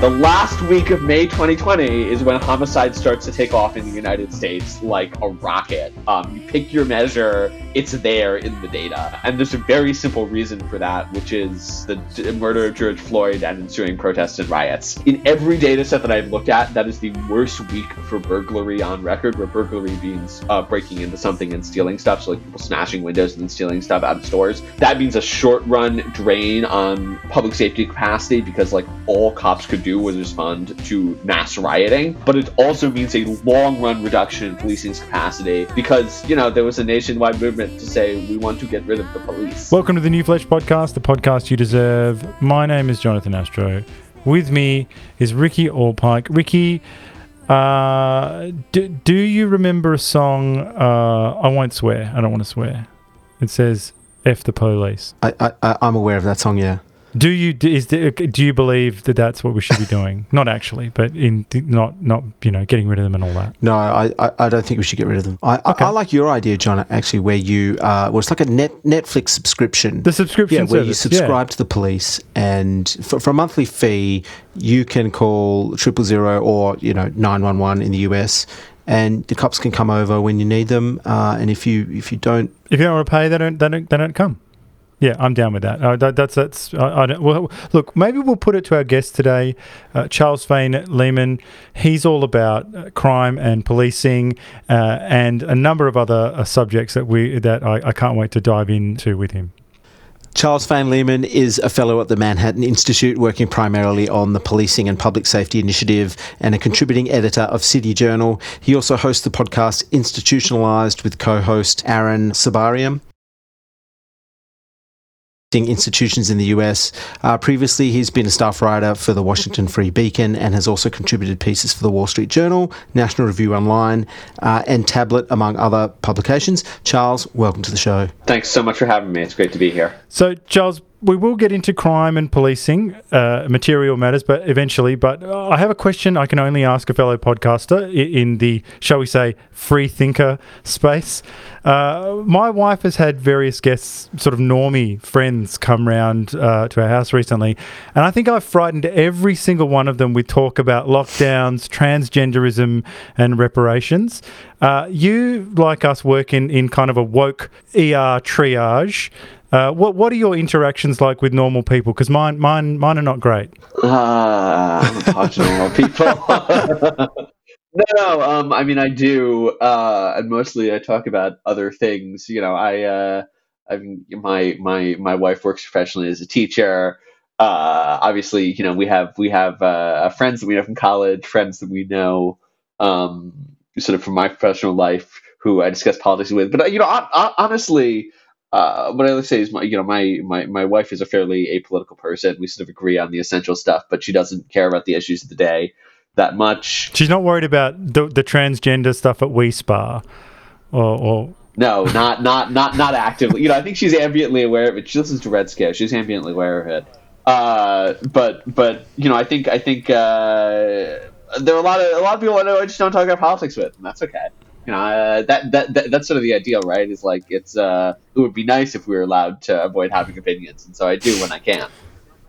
The last week of May 2020 is when homicide starts to take off in the United States like a rocket. Um, you pick your measure, it's there in the data. And there's a very simple reason for that, which is the murder of George Floyd and ensuing protests and riots. In every data set that I've looked at, that is the worst week for burglary on record, where burglary means uh, breaking into something and stealing stuff, so like people smashing windows and stealing stuff out of stores. That means a short run drain on public safety capacity because like all cops could do was respond to mass rioting, but it also means a long run reduction in policing's capacity because, you know, there was a nationwide movement to say we want to get rid of the police. Welcome to the New Flesh Podcast, the podcast you deserve. My name is Jonathan Astro. With me is Ricky Allpike. Ricky, uh, do, do you remember a song? Uh, I won't swear. I don't want to swear. It says "F the police." I, I, I'm aware of that song, yeah. Do you is the, do you believe that that's what we should be doing? not actually, but in not not you know getting rid of them and all that. No, I, I, I don't think we should get rid of them. I, Okay. I, I like your idea, John. Actually, where you uh, well, it's like a net Netflix subscription. The subscription yeah, where you service, yeah. subscribe to the police, and for, for a monthly fee, you can call triple zero or you know nine one one in the US, and the cops can come over when you need them. Uh, and if you if you don't, If you don't want to pay, they don't they don't they don't come. Yeah, I'm down with that. Uh, that that's that's. I, I don't, well, look, maybe we'll put it to our guest today, uh, Charles Fain Lehman. He's all about uh, crime and policing, uh, and a number of other uh, subjects that we that I, I can't wait to dive into with him. Charles Fain Lehman is a fellow at the Manhattan Institute, working primarily on the Policing and Public Safety Initiative and a contributing editor of City Journal. He also hosts the podcast Institutionalized with co host Aaron Sibarium. Institutions in the US. Uh, previously, he's been a staff writer for the Washington Free Beacon and has also contributed pieces for the Wall Street Journal, National Review Online, uh, and Tablet, among other publications. Charles, welcome to the show. Thanks so much for having me. It's great to be here. So, Charles, we will get into crime and policing, uh, material matters, but eventually. But uh, I have a question I can only ask a fellow podcaster in the, shall we say, free thinker space. Uh, my wife has had various guests, sort of normie friends, come round uh, to our house recently, and I think I've frightened every single one of them with talk about lockdowns, transgenderism, and reparations. Uh, you, like us, work in, in kind of a woke ER triage. Uh, what what are your interactions like with normal people? Because mine mine mine are not great. Uh, I don't talk to normal people. no, no. Um, I mean, I do, uh, and mostly I talk about other things. You know, I, uh, I mean, my my my wife works professionally as a teacher. Uh, obviously, you know, we have we have uh, friends that we know from college, friends that we know, um, sort of from my professional life, who I discuss politics with. But uh, you know, hon- hon- honestly, uh, what I would say is, my, you know, my, my my wife is a fairly apolitical person. We sort of agree on the essential stuff, but she doesn't care about the issues of the day that much. She's not worried about the, the transgender stuff at Wi Spa, or, or No, not not not not actively. You know, I think she's ambiently aware of it. She listens to Red Scare. She's ambiently aware of it. Uh, but but you know, I think I think uh, there are a lot of a lot of people I know I just don't talk about politics with, and that's okay. You know, uh, that, that that that's sort of the ideal, right? Is like it's uh, it would be nice if we were allowed to avoid having opinions, and so I do when I can.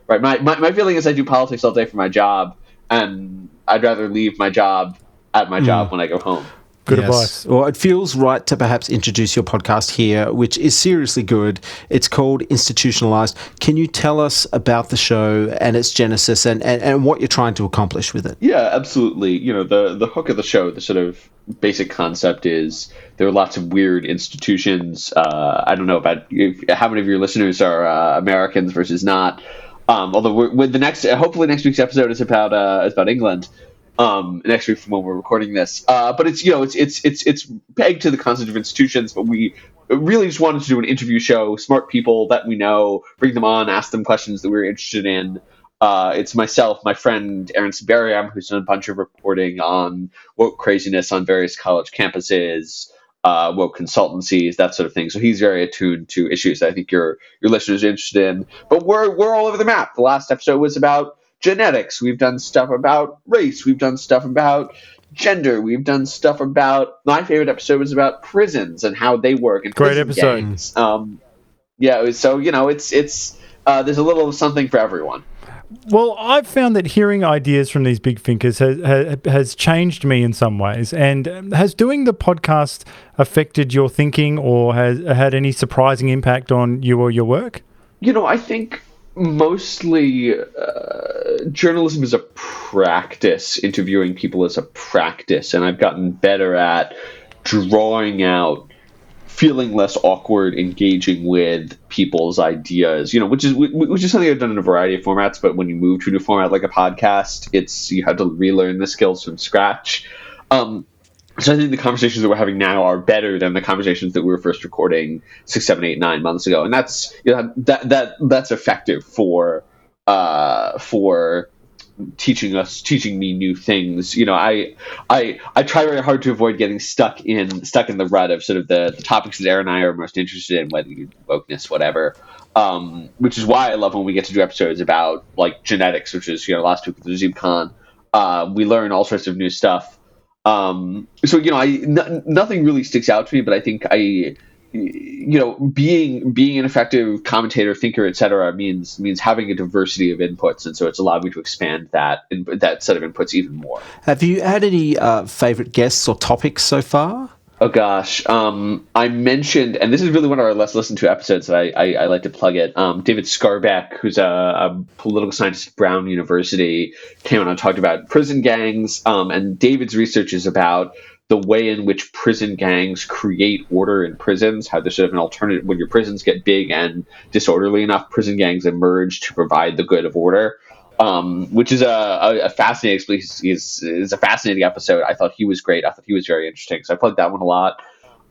Right. My my, my feeling is I do politics all day for my job, and I'd rather leave my job at my job when I go home. good Yes. advice. Well, it feels right to perhaps introduce your podcast here, which is seriously good. It's called Institutionalized. Can you tell us about the show and its genesis and, and, and what you're trying to accomplish with it? Yeah, absolutely. You know, the the hook of the show, the sort of basic concept is there are lots of weird institutions. Uh, I don't know about if, how many of your listeners are uh, Americans versus not. Um, although with the next, hopefully next week's episode is about uh, is about England. Um, next week from when we're recording this, uh, but it's you know it's it's it's it's pegged to the concept of institutions, but we really just wanted to do an interview show, smart people that we know, bring them on, ask them questions that we are interested in. Uh, it's myself, my friend Aaron Sibarium, who's done a bunch of reporting on woke craziness on various college campuses, uh, woke consultancies, that sort of thing. So he's very attuned to issues that I think your your listeners are interested in. But we're we're all over the map. The last episode was about genetics. We've done stuff about race. We've done stuff about gender. We've done stuff about my favorite episode was about prisons and how they work and Great episode. Um, yeah, so you know, it's it's uh, there's a little something for everyone. Well, I've found that hearing ideas from these big thinkers has, has, changed me in some ways. And um, has doing the podcast affected your thinking or has had any surprising impact on you or your work? You know, I think mostly uh, journalism is a practice, interviewing people is a practice, and I've gotten better at drawing out feeling less awkward engaging with people's ideas you know which is which is something i've done in a variety of formats but when you move to a new format like a podcast it's you have to relearn the skills from scratch. Um, so I think the conversations that we're having now are better than the conversations that we were first recording six, seven, eight, nine months ago, and that's you know, that that that's effective for uh, for teaching us teaching me new things. You know i i i try very hard to avoid getting stuck in stuck in the rut of sort of the, the topics that aaron and i are most interested in whether you wokeness whatever. Um, which is why i love when we get to do episodes about like genetics which is you know last week with the ZoomCon. uh, we learn all sorts of new stuff. Um, so you know I n- nothing really sticks out to me but i think i you know being being an effective commentator thinker etc means means having a diversity of inputs. And so it's allowed me to expand that in, that set of inputs even more. Have you had any uh, favorite guests or topics so far? Oh gosh. Um, i mentioned and this is really one of our less listened to episodes that i, I, I like to plug it. Um, david skarbek who's a, a, political scientist at brown university came on and talked about prison gangs. Um, and david's research is about the way in which prison gangs create order in prisons, how there's sort of an alternative when your prisons get big and disorderly enough, prison gangs emerge to provide the good of order. Um, which is a, a, a fascinating is, is a fascinating episode. I thought he was great. I thought he was very interesting. So I plugged that one a lot.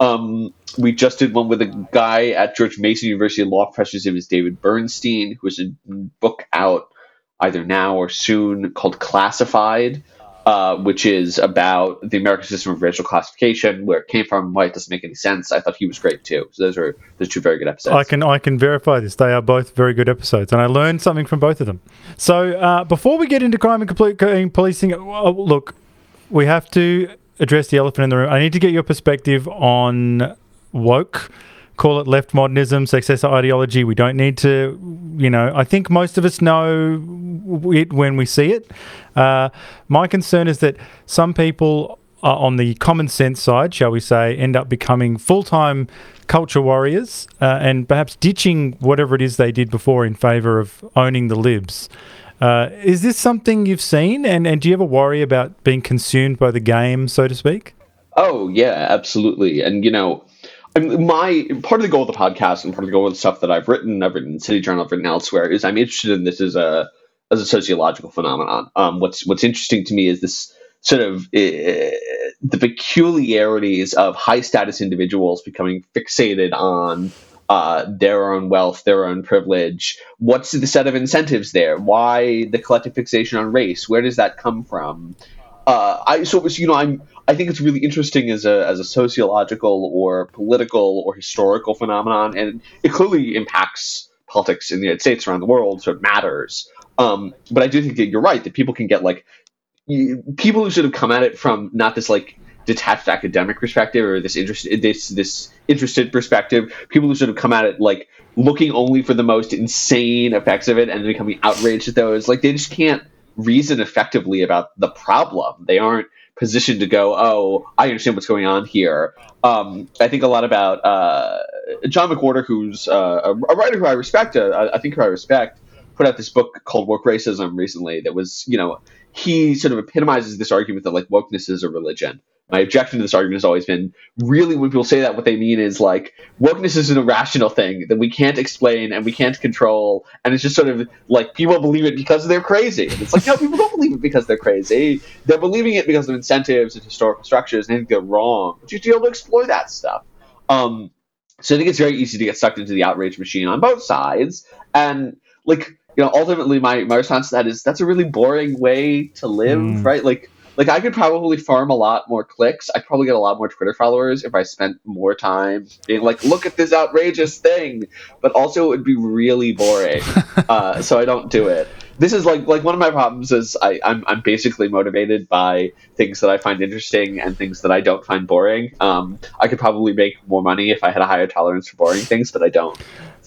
Um, we just did one with a guy at George Mason University Law Professor. His name is David Bernstein, who has a book out either now or soon called Classified, uh, which is about the American system of racial classification, where it came from, why it doesn't make any sense. I thought he was great too. So those are those two very good episodes. I can I can verify this. They are both very good episodes, and I learned something from both of them. So uh, before we get into crime and complete policing, uh, look, we have to address the elephant in the room. I need to get your perspective on woke call it left modernism, successor ideology. We don't need to, you know, I think most of us know it when we see it. Uh, my concern is that some people on the common sense side, shall we say, end up becoming full time culture warriors uh, and perhaps ditching whatever it is they did before in favour of owning the libs. Uh, is this something you've seen? And, and do you ever worry about being consumed by the game, so to speak? Oh, yeah, absolutely. And, you know, my part of the goal of the podcast and part of the goal of the stuff that I've written, I've written in City Journal, I've written elsewhere, is I'm interested in this as a as a sociological phenomenon. Um, what's what's interesting to me is this sort of uh, the peculiarities of high status individuals becoming fixated on uh, their own wealth, their own privilege. What's the set of incentives there? Why the collective fixation on race? Where does that come from? Uh, I so you know I'm I think it's really interesting as a as a sociological or political or historical phenomenon, and it clearly impacts politics in the United States around the world, so it matters. Um, but I do think that you're right that people can get like people who sort of come at it from not this like detached academic perspective or this interested this this interested perspective. People who sort of come at it like looking only for the most insane effects of it and then becoming outraged at those. Like they just can't reason effectively about the problem. They aren't positioned to go, oh, I understand what's going on here. Um, I think a lot about uh, John McWhorter, who's uh, a, a, writer who I respect. Uh, I think who I respect put out this book called Woke Racism recently that was, you know, he sort of epitomizes this argument that like wokeness is a religion. My objection to this argument has always been really when people say that, what they mean is like wokeness is an irrational thing that we can't explain and we can't control, and it's just sort of like people believe it because they're crazy. And it's like no, people don't believe it because they're crazy. They're believing it because of incentives and historical structures, and I think they're wrong. But you have to be able to explore that stuff. Um, so I think it's very easy to get sucked into the outrage machine on both sides, and like you know, ultimately my, my response to that is that's a really boring way to live, mm. right? Like like I could probably farm a lot more clicks. I'd probably get a lot more Twitter followers if I spent more time being like, look at this outrageous thing. But also it would be really boring. uh, so I don't do it. This is like like one of my problems is I, I'm I'm basically motivated by things that I find interesting and things that I don't find boring. Um, I could probably make more money if I had a higher tolerance for boring things, but I don't.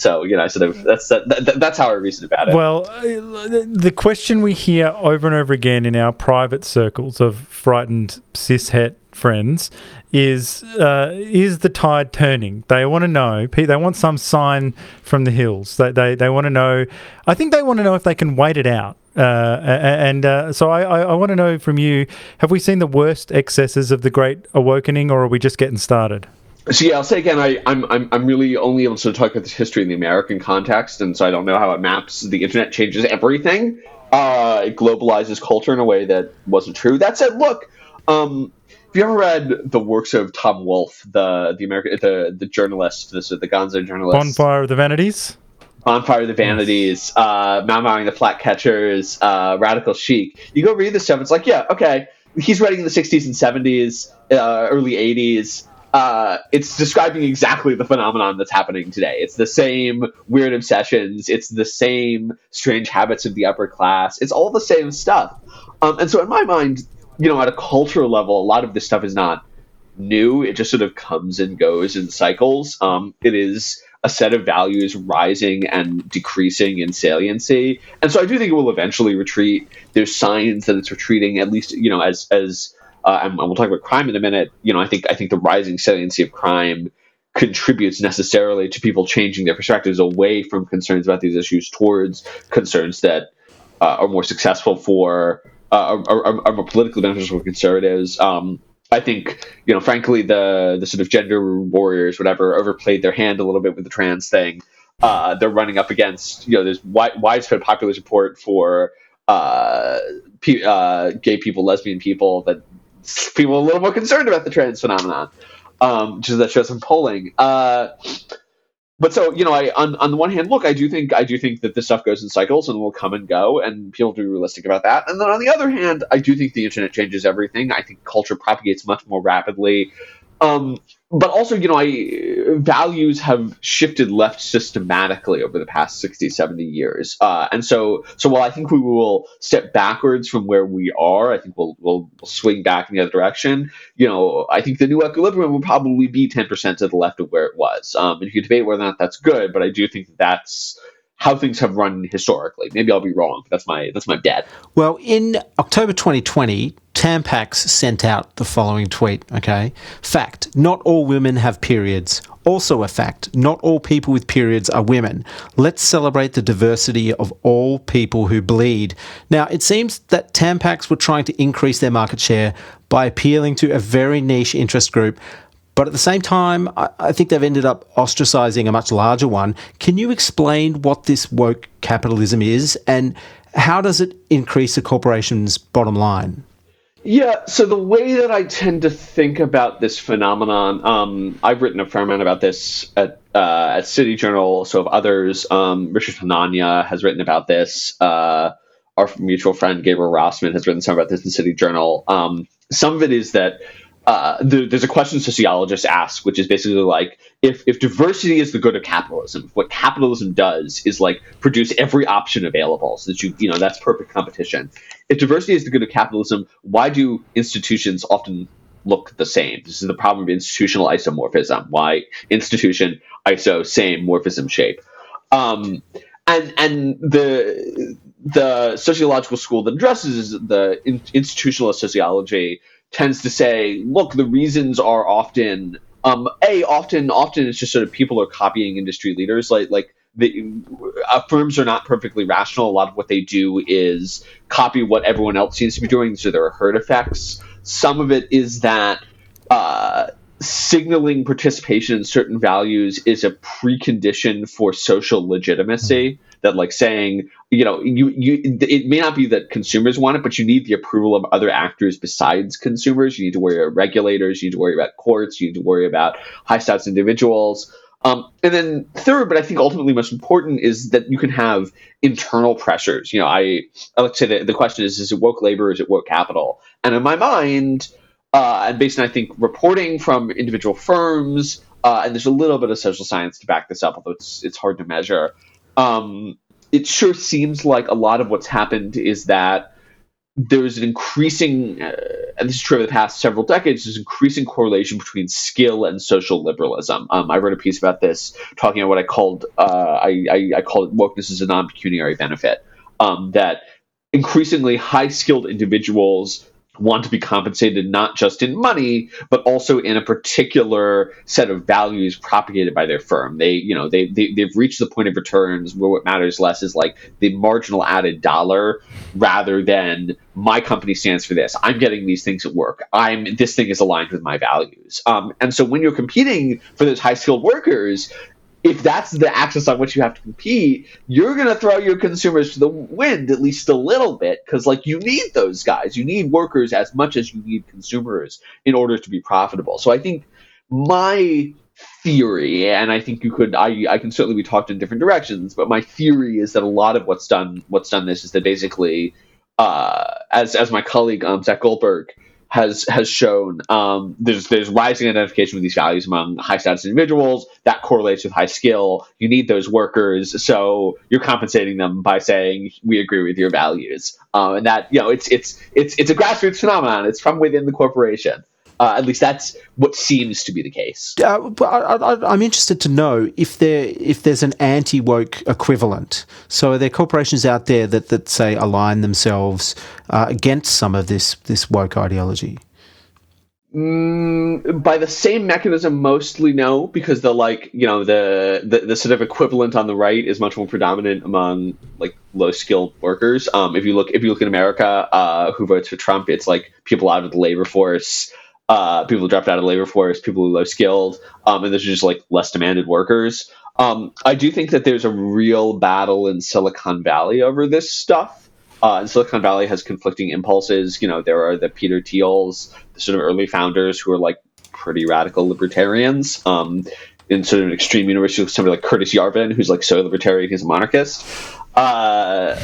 So you know, sort of that's that, that, that's how I reason about it. Well, uh, the question we hear over and over again in our private circles of frightened cishet friends is uh, is the tide turning? They want to know. They want some sign from the hills. They they, they want to know. I think they want to know if they can wait it out. Uh, and uh, so I, I, I want to know from you: Have we seen the worst excesses of the Great Awakening, or are we just getting started? So yeah, I'll say again, I, I'm, I'm I'm really only able to talk about this history in the American context, and so I don't know how it maps. The internet changes everything. Uh, it globalizes culture in a way that wasn't true. That said, look, um, have you ever read the works of Tom Wolfe, the the American the the journalist, this the Gonzo journalist? Bonfire of the Vanities. Bonfire of the Vanities, uh, Mau the Flak Catchers, uh, Radical Chic. You go read this stuff. It's like, yeah, okay. He's writing in the '60s and '70s, uh, early '80s uh, it's describing exactly the phenomenon that's happening today. It's the same weird obsessions. It's the same strange habits of the upper class. It's all the same stuff. Um, and so, in my mind, you know, at a cultural level, a lot of this stuff is not new. It just sort of comes and goes in cycles. Um, it is a set of values rising and decreasing in saliency. And so I do think it will eventually retreat. There's signs that it's retreating, at least, you know, as as uh, and, we'll talk about crime in a minute. You know, I think I think the rising saliency of crime contributes necessarily to people changing their perspectives away from concerns about these issues towards concerns that uh, are more successful for uh, are, are, more politically beneficial for conservatives. Um, I think, you know, frankly, the the sort of gender warriors, whatever, overplayed their hand a little bit with the trans thing. Uh, they're running up against, you know, there's wi- widespread popular support for uh, uh, gay people, lesbian people that people a little more concerned about the trans phenomenon, um, which is that shows some polling. Uh, but so you know, I on, on the one hand, look, I do think I do think that this stuff goes in cycles and will come and go, and people to be realistic about that. And then on the other hand, I do think the internet changes everything. I think culture propagates much more rapidly. Um, but also, you know, I, values have shifted left systematically over the past 60, 70 years. Uh, and so, so while I think we will step backwards from where we are, I think we'll, we'll, swing back in the other direction. You know, I think the new equilibrium will probably be 10% to the left of where it was. Um, and you can debate whether or not that's good, but I do think that's how things have run historically. Maybe I'll be wrong. That's my that's my bet. Well, in October 2020, Tampax sent out the following tweet. Okay, fact: not all women have periods. Also a fact: not all people with periods are women. Let's celebrate the diversity of all people who bleed. Now, it seems that Tampax were trying to increase their market share by appealing to a very niche interest group but at the same time, I, I think they've ended up ostracizing a much larger one. Can you explain what this woke capitalism is and how does it increase a corporation's bottom line? Yeah, so the way that I tend to think about this phenomenon, um, I've written a fair amount about this at, uh, at City Journal, so have others. Um, Richard Hanania has written about this. Uh, our mutual friend Gabriel Rossman has written some about this in City Journal. Um, some of it is that uh, there's a question sociologists ask, which is basically like, if, if diversity is the good of capitalism, what capitalism does is like produce every option available so that you, you know, that's perfect competition. If diversity is the good of capitalism, why do institutions often look the same? This is the problem of institutional isomorphism. Why institution, iso, same, morphism, shape. Um, and and the the sociological school that addresses the in, institutionalist sociology tends to say, look, the reasons are often um, a often often it's just sort of people are copying industry leaders like like the uh, firms are not perfectly rational. A lot of what they do is copy what everyone else seems to be doing. So there are herd effects. Some of it is that uh, signaling participation in certain values is a precondition for social legitimacy. Mm-hmm. That like saying, you know, you you it may not be that consumers want it, but you need the approval of other actors besides consumers. You need to worry about regulators. You need to worry about courts. You need to worry about high status individuals. Um, and then third, but I think ultimately most important is that you can have internal pressures. You know, I I like to say the question is: Is it woke labor? Or is it woke capital? And in my mind, uh, and based on I think reporting from individual firms, uh, and there's a little bit of social science to back this up, although it's it's hard to measure. Um, it sure seems like a lot of what's happened is that there's an increasing, uh, and this is true over the past several decades, there's increasing correlation between skill and social liberalism. Um, I wrote a piece about this, talking about what I called, uh, I, I, I call it wokeness as a non-pecuniary benefit. Um, that increasingly high-skilled individuals want to be compensated not just in money but also in a particular set of values propagated by their firm. They you know they, they they've reached the point of returns where what matters less is like the marginal added dollar rather than my company stands for this. I'm getting these things at work. I'm this thing is aligned with my values. Um, and so when you're competing for those high skilled workers if that's the axis on which you have to compete, you're going to throw your consumers to the wind at least a little bit because, like, you need those guys. You need workers as much as you need consumers in order to be profitable. So I think my theory, and I think you could, I, I can certainly be talked in different directions, but my theory is that a lot of what's done, what's done this is that basically, uh, as as my colleague um, Zach Goldberg has has shown um, there's there's rising identification with these values among high status individuals that correlates with high skill. You need those workers, so you're compensating them by saying we agree with your values, um, and that you know it's it's it's it's a grassroots phenomenon. It's from within the corporation. Uh, at least that's what seems to be the case. Uh, I, am interested to know if there if there's an anti woke equivalent. So are there corporations out there that, that say align themselves uh, against some of this this woke ideology? Mm, by the same mechanism, mostly no, because the like you know the, the, the sort of equivalent on the right is much more predominant among like low skilled workers. Um, if you look if you look in America, uh, who votes for Trump, it's like people out of the labor force uh, people who dropped out of labor force, people who are low skilled, um, and those are just like less demanded workers. Um, I do think that there's a real battle in Silicon Valley over this stuff. Uh, and Silicon Valley has conflicting impulses. You know, there are the Peter Thiels, the sort of early founders who are like pretty radical libertarians. Um, in sort of an extreme university, somebody like Curtis Yarvin, who's like so libertarian, he's a monarchist. Uh,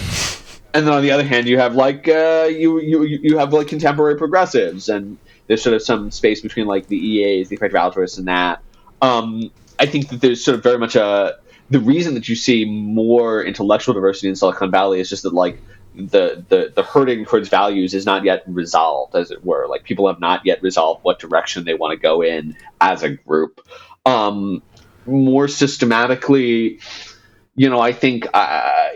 and then on the other hand, you have like uh, you you you have like contemporary progressives, and there's sort of some space between like the EAs, the effective altruists, and that. Um, I think that there's sort of very much a the reason that you see more intellectual diversity in Silicon Valley is just that like the the the hurting towards values is not yet resolved, as it were. Like people have not yet resolved what direction they want to go in as a group. Um, more systematically, you know, I think. Uh,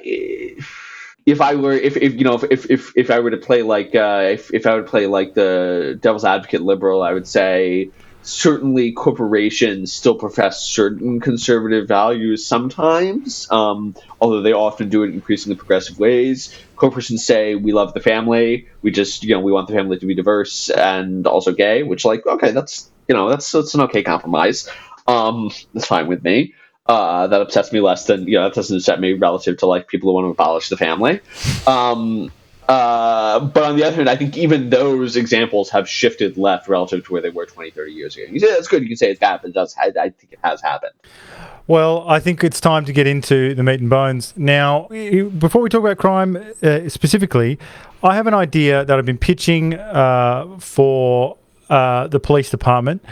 I were if, if you know if, if if I were to play like uh, if if I would play like the devil's advocate liberal, I would say certainly corporations still profess certain conservative values sometimes, um, although they often do it in increasingly progressive ways. Corporations say we love the family, we just you know we want the family to be diverse and also gay, which like okay that's you know that's that's an okay compromise. Um, that's fine with me. Uh, that upsets me less than you know that doesn't upset me relative to like people who want to abolish the family. Um, uh, but on the other hand, I think even those examples have shifted left relative to where they were 20, 30 years ago. You say that's good. You can say it's but it does. I, I think it has happened. Well, I think it's time to get into the meat and bones. Now, before we talk about crime uh, specifically, I have an idea that I've been pitching uh, for uh, the police department.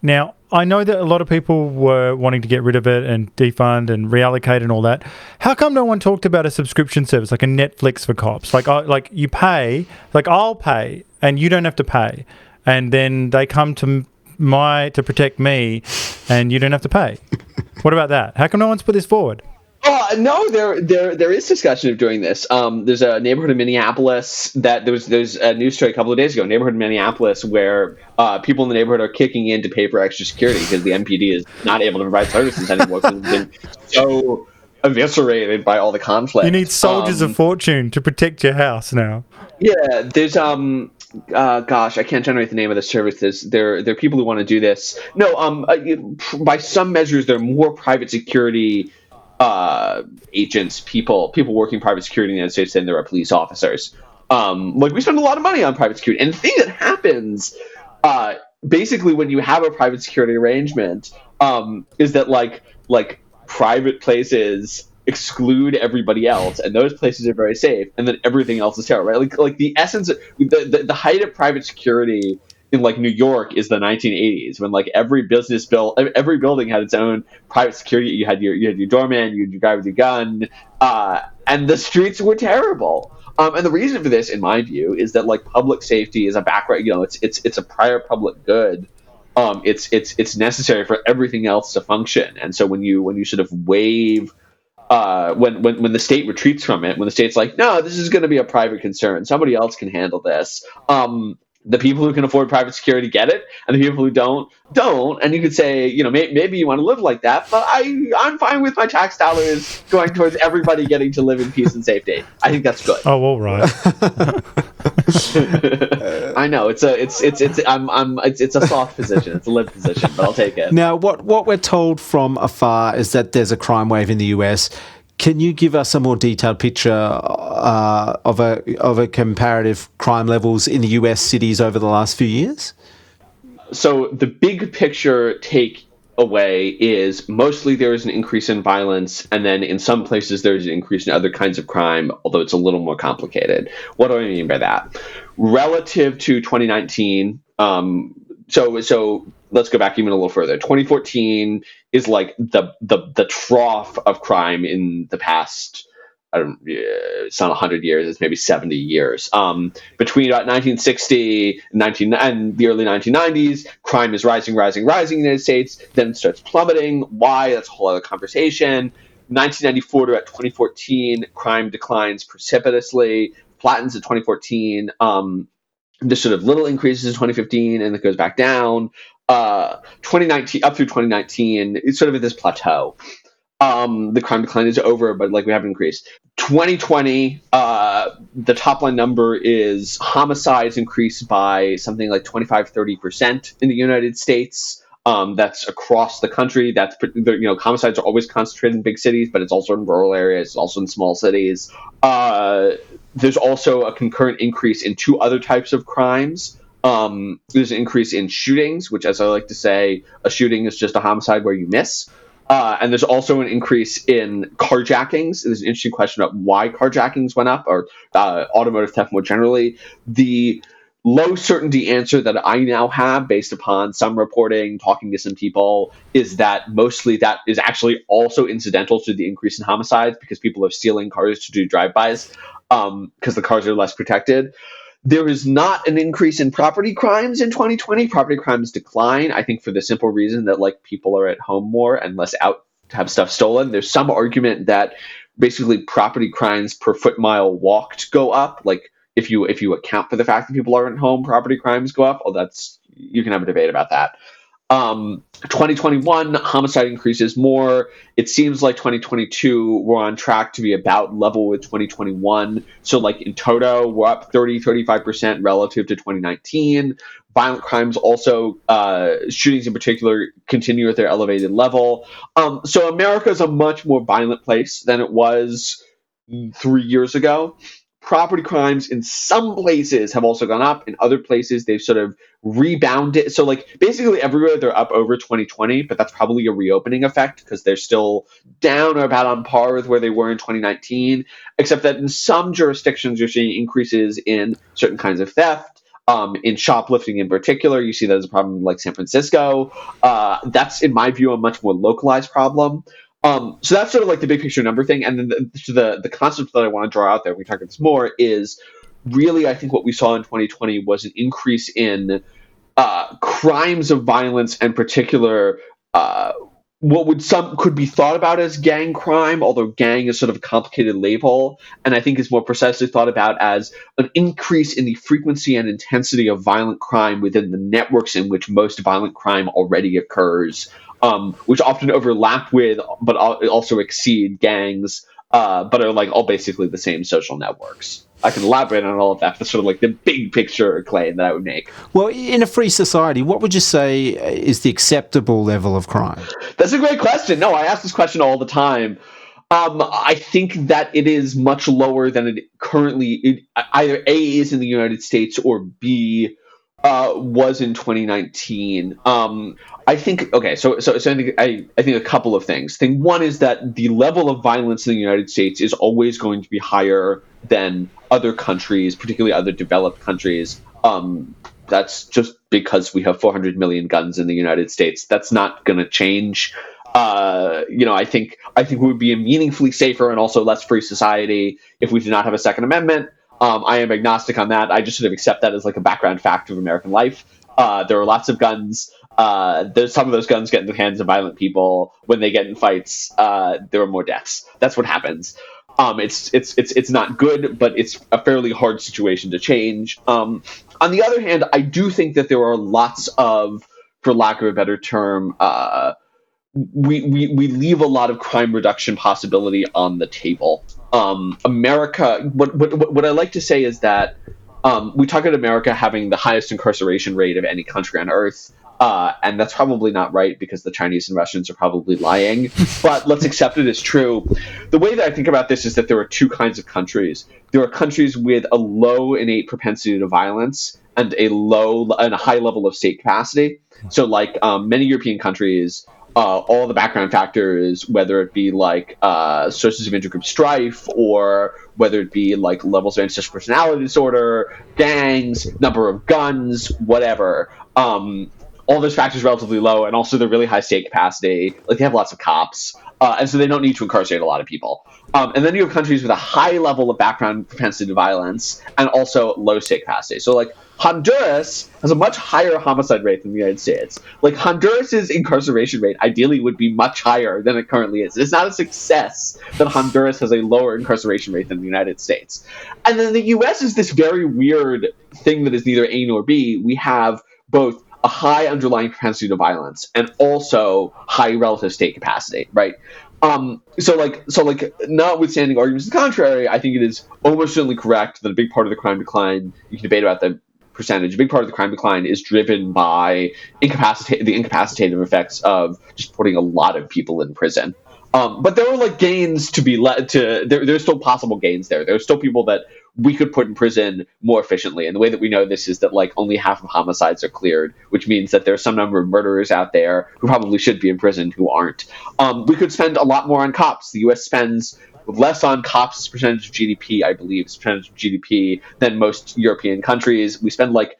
Now, I know that a lot of people were wanting to get rid of it and defund and reallocate and all that. How come no one talked about a subscription service like a Netflix for cops? Like, I, like you pay, like I'll pay, and you don't have to pay, and then they come to my to protect me, and you don't have to pay. what about that? How come no one's put this forward? Oh no, there there there is discussion of doing this. Um, there's a neighborhood in Minneapolis that there was there's a news story a couple of days ago. Neighborhood in Minneapolis where uh, people in the neighborhood are kicking in to pay for extra security because the MPD is not able to provide services anymore because it's been so eviscerated by all the conflict. You need soldiers um, of fortune to protect your house now. Yeah, there's um uh, gosh, I can't generate the name of the services. There, there are people who want to do this. No, um, uh, by some measures, there are more private security uh, agents, people, people working private security in the United States than there are police officers. Um, like we spend a lot of money on private security, and the thing that happens, uh, basically, when you have a private security arrangement, um, is that like like private places exclude everybody else, and those places are very safe, and then everything else is terrible. Right? Like like the essence, of, the, the the height of private security in like New York is the 1980s when like every business built every building had its own private security. You had your you had your doorman, you had your guy with your gun, uh, and the streets were terrible. Um, and the reason for this, in my view, is that like public safety is a background. You know, it's it's it's a prior public good. Um, it's it's it's necessary for everything else to function. And so when you when you sort of waive uh, when, when when the state retreats from it, when the state's like, no, this is going to be a private concern, somebody else can handle this. Um, the people who can afford private security get it, and the people who don't don't. And you could say, you know, may, maybe you want to live like that, but I I'm fine with my tax dollars going towards everybody getting to live in peace and safety. I think that's good. Oh, all right. I know it's a it's it's it's I'm I'm it's, it's a soft position. It's a live position, but I'll take it. Now, what what we're told from afar is that there's a crime wave in the US. Can you give us a more detailed picture uh, of a of a comparative crime levels in the US cities over the last few years? So the big picture take away is mostly there is an increase in violence, and then in some places there's an increase in other kinds of crime, although it's a little more complicated. What do I mean by that? Relative to 2019, um, so so let's go back even a little further. 2014 is like the the the trough of crime in the past. I don't. It's not 100 years. It's maybe 70 years. Um, between about 1960 and 19 and the early 1990s, crime is rising, rising, rising in the United States. Then starts plummeting. Why? That's a whole other conversation. 1994 to about 2014, crime declines precipitously, flattens in 2014. Um, there's sort of little increases in 2015, and it goes back down uh, 2019 up through 2019 it's sort of at this plateau. Um, the crime decline is over but like we haven't increased. 2020 uh, the top line number is homicides increased by something like 25 30% in the united states. Um, that's across the country. That's you know homicides are always concentrated in big cities but it's also in rural areas it's also in small cities. Uh, there's also a concurrent increase in two other types of crimes um, there's an increase in shootings, which, as I like to say, a shooting is just a homicide where you miss. Uh, and there's also an increase in carjackings. There's an interesting question about why carjackings went up or uh, automotive theft more generally. The low certainty answer that I now have, based upon some reporting, talking to some people, is that mostly that is actually also incidental to the increase in homicides because people are stealing cars to do drive-bys because um, the cars are less protected. There is not an increase in property crimes in 2020. Property crimes decline, I think, for the simple reason that like people are at home more and less out to have stuff stolen. There's some argument that basically property crimes per foot mile walked go up. Like if you if you account for the fact that people aren't home, property crimes go up. Oh, that's you can have a debate about that. Um, 2021 homicide increases more. It seems like 2022 we're on track to be about level with 2021. So like in toto, we're up 30 35% relative to 2019. Violent crimes also uh, shootings in particular continue at their elevated level. Um, so America is a much more violent place than it was three years ago property crimes in some places have also gone up. In other places they've sort of rebounded. So like basically everywhere they're up over 2020 but that's probably a reopening effect because they're still down or about on par with where they were in 2019 except that in some jurisdictions you're seeing increases in certain kinds of theft um, in shoplifting in particular. You see that as a problem like san francisco. Uh, that's in my view a much more localized problem um, so that's sort of like the big picture number thing, and then the, the the concept that I want to draw out there. We talk about this more is really I think what we saw in 2020 was an increase in uh, crimes of violence, and particular uh, what would some could be thought about as gang crime, although gang is sort of a complicated label, and I think is more precisely thought about as an increase in the frequency and intensity of violent crime within the networks in which most violent crime already occurs um, which often overlap with, but also exceed gangs, uh, but are like all basically the same social networks. I can elaborate on all of that, but sort of like the big picture claim that I would make. Well, in a free society, what would you say is the acceptable level of crime? That's a great question. No, I ask this question all the time. Um, I think that it is much lower than it currently it, either A is in the United States or B uh, was in 2019. Um, I think okay, so so, so I, think, I, I think a couple of things. Thing one is that the level of violence in the United States is always going to be higher than other countries, particularly other developed countries. Um, That's just because we have 400 million guns in the United States. That's not going to change. Uh, you know, I think I think we would be a meaningfully safer and also less free society if we did not have a Second Amendment. Um, I am agnostic on that. I just sort of accept that as like a background fact of American life. Uh, there are lots of guns. Uh, there's some of those guns get into the hands of violent people. When they get in fights, uh, there are more deaths. That's what happens. Um, it's it's it's it's not good, but it's a fairly hard situation to change. Um, on the other hand, I do think that there are lots of, for lack of a better term, uh, we, we we leave a lot of crime reduction possibility on the table. Um, America, what, what what I like to say is that um, we talk about America having the highest incarceration rate of any country on earth. Uh, and that's probably not right because the Chinese and Russians are probably lying. but let's accept it as true. The way that I think about this is that there are two kinds of countries. There are countries with a low innate propensity to violence and a low and a high level of state capacity. So, like um, many European countries, uh, all the background factors, whether it be like uh, sources of intergroup strife or whether it be like levels of antisocial personality disorder, gangs, number of guns, whatever. Um, all those factors relatively low, and also the really high state capacity. Like they have lots of cops, uh, and so they don't need to incarcerate a lot of people. Um, and then you have countries with a high level of background propensity to violence and also low state capacity. So like Honduras has a much higher homicide rate than the United States. Like Honduras's incarceration rate ideally would be much higher than it currently is. It's not a success that Honduras has a lower incarceration rate than the United States. And then the US is this very weird thing that is neither A nor B. We have both a high underlying propensity to violence and also high relative state capacity, right? Um, so like so like notwithstanding arguments to the contrary, I think it is almost certainly correct that a big part of the crime decline you can debate about the percentage. A big part of the crime decline is driven by incapacitate the incapacitative effects of just putting a lot of people in prison. Um, but there are like gains to be let to there, there's still possible gains there. There's still people that we could put in prison more efficiently. And the way that we know this is that like only half of homicides are cleared, which means that there's some number of murderers out there who probably should be in prison who aren't. Um, we could spend a lot more on cops. The U.S. spends less on cops percentage of GDP, I believe, percentage of GDP than most European countries. We spend like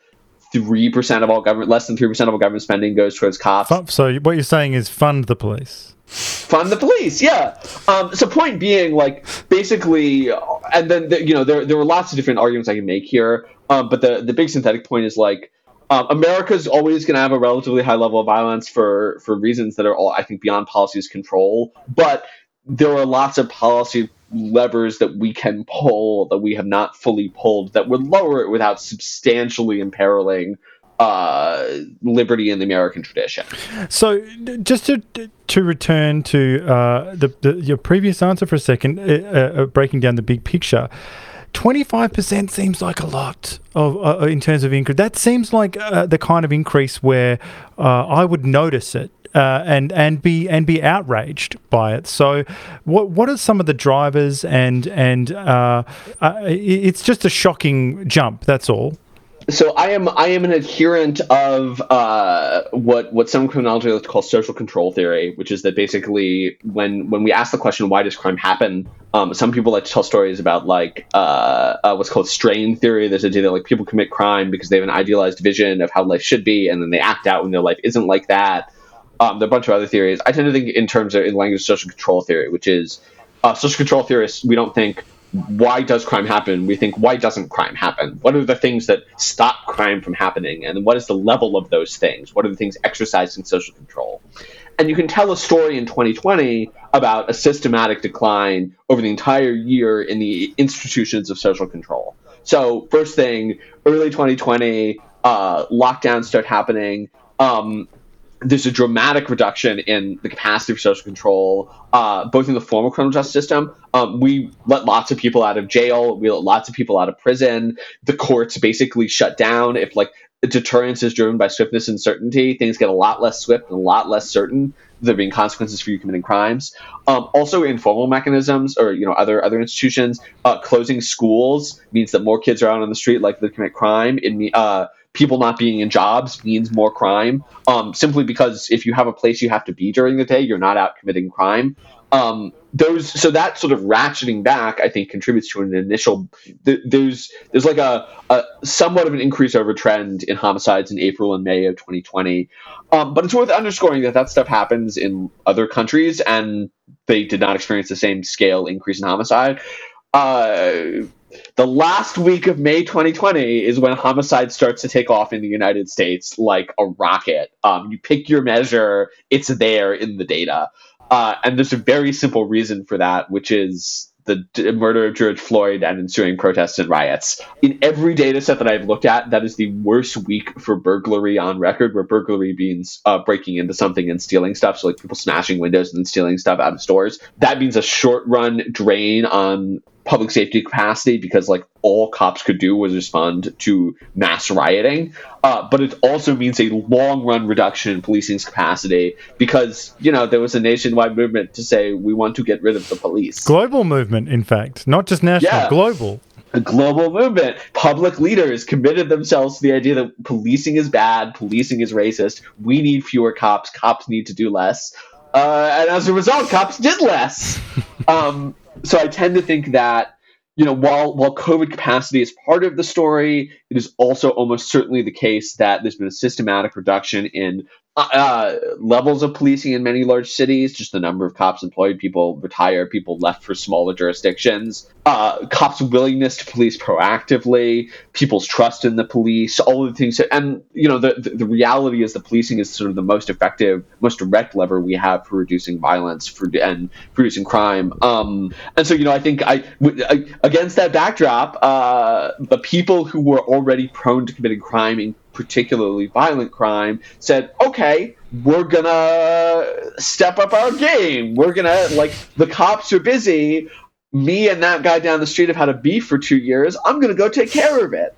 three percent of all government, less than three percent of all government spending goes towards cops. So what you're saying is fund the police. Fund the police yeah. Um, so point being like basically and then the, you know there, there were lots of different arguments i can make here. Um, but the, the big synthetic point is like um, america's always going to have a relatively high level of violence for for reasons that are all i think beyond policy's control. But there are lots of policy levers that we can pull that we have not fully pulled that would lower it without substantially imperiling uh, liberty in the American tradition. So, just to to return to uh, the, the, your previous answer for a second, uh, uh breaking down the big picture. 25% seems like a lot of uh, in terms of increase. That seems like uh, the kind of increase where I would notice it uh, and and be and be outraged by it. So, what what are some of the drivers? And and uh, uh, it's just a shocking jump. That's all so I am I am an adherent of uh, what what some to call social control theory, which is that basically when when we ask the question why does crime happen, um, some people like to tell stories about like uh, uh, what's called strain theory. There's a idea that like people commit crime because they have an idealized vision of how life should be, and then they act out when their life isn't like that. Um, there are a bunch of other theories. I tend to think in terms of in language social control theory, which is uh, social control theorists. We don't think why does crime happen? We think, why doesn't crime happen? What are the things that stop crime from happening? And what is the level of those things? What are the things exercised in social control? And you can tell a story in 2020 about a systematic decline over the entire year in the institutions of social control. So, first thing, early 2020, uh, lockdowns start happening. Um, there's a dramatic reduction in the capacity for social control, uh, both in the formal criminal justice system. Um, we let lots of people out of jail. We let lots of people out of prison. The courts basically shut down. If like deterrence is driven by swiftness and certainty, things get a lot less swift and a lot less certain. There being consequences for you committing crimes. Um, also, informal mechanisms or you know other other institutions uh, closing schools means that more kids are out on the street likely to commit crime. It uh, people not being in jobs means more crime. Um, simply because if you have a place you have to be during the day, you're not out committing crime. Um, those so that sort of ratcheting back, I think, contributes to an initial. There's there's like a, a somewhat of an increase over trend in homicides in April and May of 2020, um, but it's worth underscoring that that stuff happens in other countries and they did not experience the same scale increase in homicide. Uh, the last week of May 2020 is when homicide starts to take off in the United States like a rocket. Um, you pick your measure, it's there in the data. Uh, and there's a very simple reason for that, which is the d- murder of George Floyd and ensuing protests and riots. In every data set that I've looked at, that is the worst week for burglary on record, where burglary means uh, breaking into something and stealing stuff. So, like people smashing windows and stealing stuff out of stores. That means a short run drain on public safety capacity because like all cops could do was respond to mass rioting uh, but it also means a long run reduction in policing's capacity because you know there was a nationwide movement to say we want to get rid of the police global movement in fact not just national yeah. global a global movement. Public leaders committed themselves to the idea that policing is bad, policing is racist. We need fewer cops. Cops need to do less. Uh, and as a result, cops did less. um, so I tend to think that you know while while COVID capacity is part of the story, it is also almost certainly the case that there's been a systematic reduction in uh, uh, levels of policing in many large cities, just the number of cops employed, people retire, people left for smaller jurisdictions, uh, cops' willingness to police proactively, people's trust in the police, all of the things. and you know, the, the, the reality is the policing is sort of the most effective, most direct lever we have for reducing violence for and reducing crime. Um, and so, you know, I think I, against that backdrop, uh, the people who were already prone to committing crime, particularly violent crime, said, okay, we're gonna step up our game. We're gonna, like, the cops are busy. Me and that guy down the street have had a beef for two years. I'm gonna go take care of it.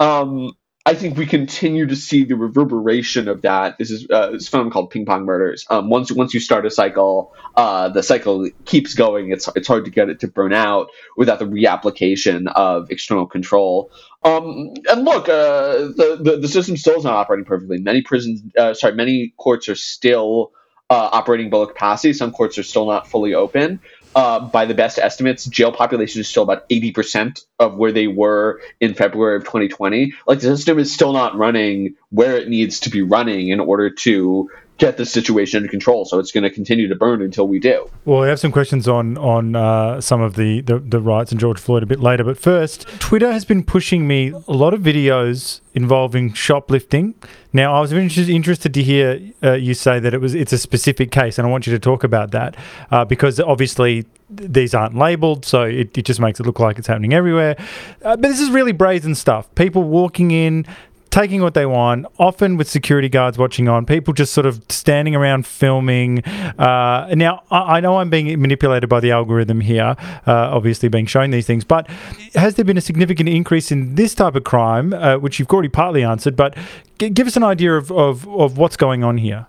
Um, I think we continue to see the reverberation of that. This is uh, this film called Ping Pong Murders. Um, once once you start a cycle, uh, the cycle keeps going. It's it's hard to get it to burn out without the reapplication of external control. Um, and look, uh, the, the the system still is not operating perfectly. Many prisons, uh, sorry, many courts are still uh, operating below capacity. Some courts are still not fully open uh, by the best estimates, jail population is still about 80% of where they were in February of 2020. Like the system is still not running where it needs to be running in order to get the situation under control. So it's going to continue to burn until we do. Well, I have some questions on on uh, some of the, the, the riots and George Floyd a bit later. But first, Twitter has been pushing me a lot of videos involving shoplifting. Now, I was interested to hear uh, you say that it was it's a specific case, and I want you to talk about that uh, because obviously these aren't labeled, so it, it, just makes it look like it's happening everywhere. Uh, but this is really brazen stuff. People walking in, taking what they want, often with security guards watching on, people just sort of standing around filming. Uh, now, I, I, know I'm being manipulated by the algorithm here, uh, obviously being shown these things, but has there been a significant increase in this type of crime, uh, which you've already partly answered, but g- give us an idea of, of, of what's going on here?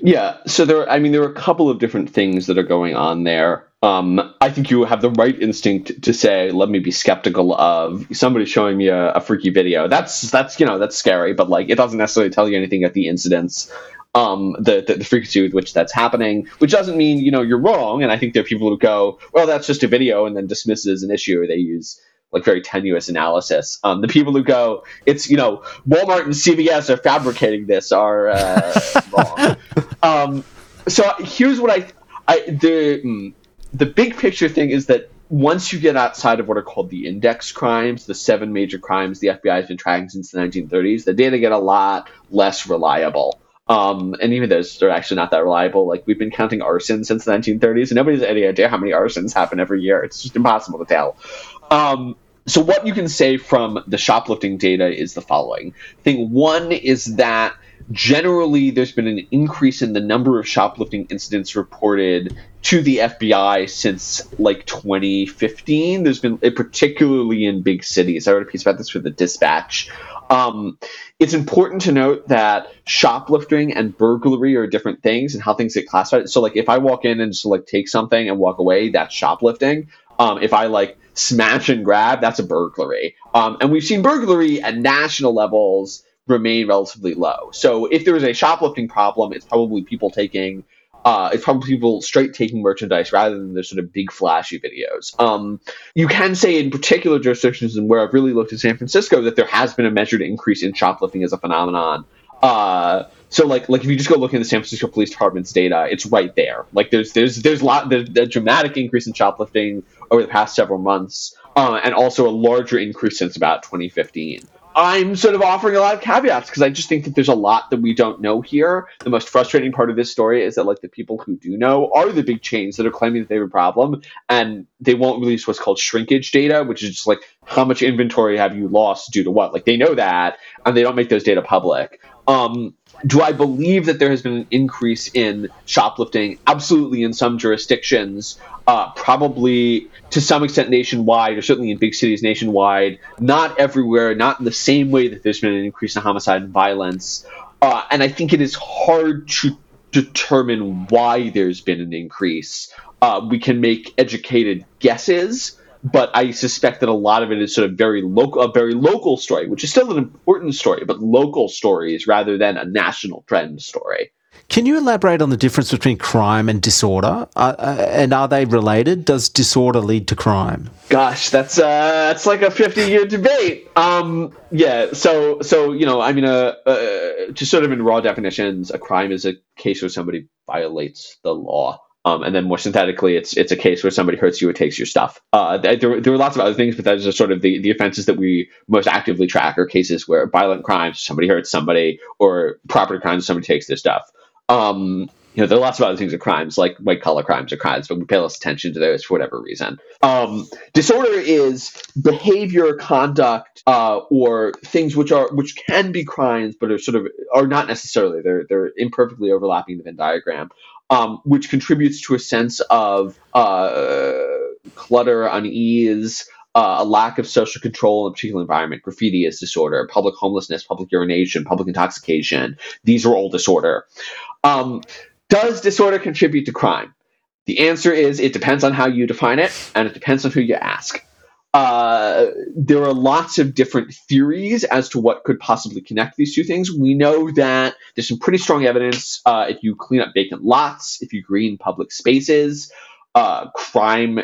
Yeah, so there, I mean, there are a couple of different things that are going on there. Um, I think you have the right instinct to say, "Let me be skeptical of somebody showing me a, a, freaky video." That's that's you know that's scary, but like it doesn't necessarily tell you anything about the incidents, um, the, the, the frequency with which that's happening. Which doesn't mean you know you're wrong. And I think there are people who go, "Well, that's just a video," and then dismiss it as an issue. They use like very tenuous analysis. Um, the people who go, "It's you know Walmart and CVS are fabricating this," are uh, wrong. Um, so here's what I I the. The big picture thing is that once you get outside of what are called the index crimes, the seven major crimes the FBI has been tracking since the 1930s, the data get a lot less reliable. Um, and even those are actually not that reliable. Like we've been counting arson since the 1930s, and nobody has any idea how many arsons happen every year. It's just impossible to tell. Um, so what you can say from the shoplifting data is the following. Thing one is that generally there's been an increase in the number of shoplifting incidents reported to the FBI since like 2015. There's been particularly in big cities. I wrote a piece about this for the Dispatch. Um, it's important to note that shoplifting and burglary are different things and how things get classified. So, like, if I walk in and just like take something and walk away, that's shoplifting. Um, if I like smash and grab, that's a burglary. Um, and we've seen burglary at national levels remain relatively low. So if there is a shoplifting problem, it's probably people taking uh, it's probably people straight taking merchandise rather than the sort of big flashy videos. Um, you can say in particular jurisdictions and where I've really looked at San Francisco that there has been a measured increase in shoplifting as a phenomenon. Uh, so like like if you just go look in the San Francisco Police Department's data, it's right there. Like there's there's there's a lot there's a dramatic increase in shoplifting over the past several months, uh, and also a larger increase since about 2015. I'm sort of offering a lot of caveats because I just think that there's a lot that we don't know here. The most frustrating part of this story is that like the people who do know are the big chains that are claiming that they have a problem and they won't release what's called shrinkage data, which is just like how much inventory have you lost due to what? Like they know that and they don't make those data public. Um, do I believe that there has been an increase in shoplifting? Absolutely, in some jurisdictions, uh, probably to some extent nationwide, or certainly in big cities nationwide. Not everywhere, not in the same way that there's been an increase in homicide and violence. Uh, and I think it is hard to determine why there's been an increase. Uh, we can make educated guesses but I suspect that a lot of it is sort of very local, a very local story, which is still an important story, but local stories rather than a national trend story. Can you elaborate on the difference between crime and disorder, uh, uh, and are they related? Does disorder lead to crime? Gosh, that's uh, that's like a fifty-year debate. Um, yeah, so so you know, I mean, uh, uh, just sort of in raw definitions, a crime is a case where somebody violates the law. Um, and then more synthetically, it's it's a case where somebody hurts you or takes your stuff. Uh, there, there are lots of other things, but those are sort of the, the offenses that we most actively track are cases where violent crimes, somebody hurts somebody, or property crimes, somebody takes their stuff. Um, you know, there are lots of other things of crimes, like white collar crimes or crimes, but we pay less attention to those for whatever reason. Um, disorder is behavior, conduct, uh, or things which are which can be crimes, but are sort of are not necessarily. They're they're imperfectly overlapping the Venn diagram um, which contributes to a sense of uh, clutter, unease, uh, a lack of social control in a particular environment. Graffiti is disorder, public homelessness, public urination, public intoxication. These are all disorder. Um, does disorder contribute to crime? The answer is it depends on how you define it, and it depends on who you ask. Uh, there are lots of different theories as to what could possibly connect these two things. We know that there's some pretty strong evidence uh, if you clean up vacant lots, if you green public spaces, uh, crime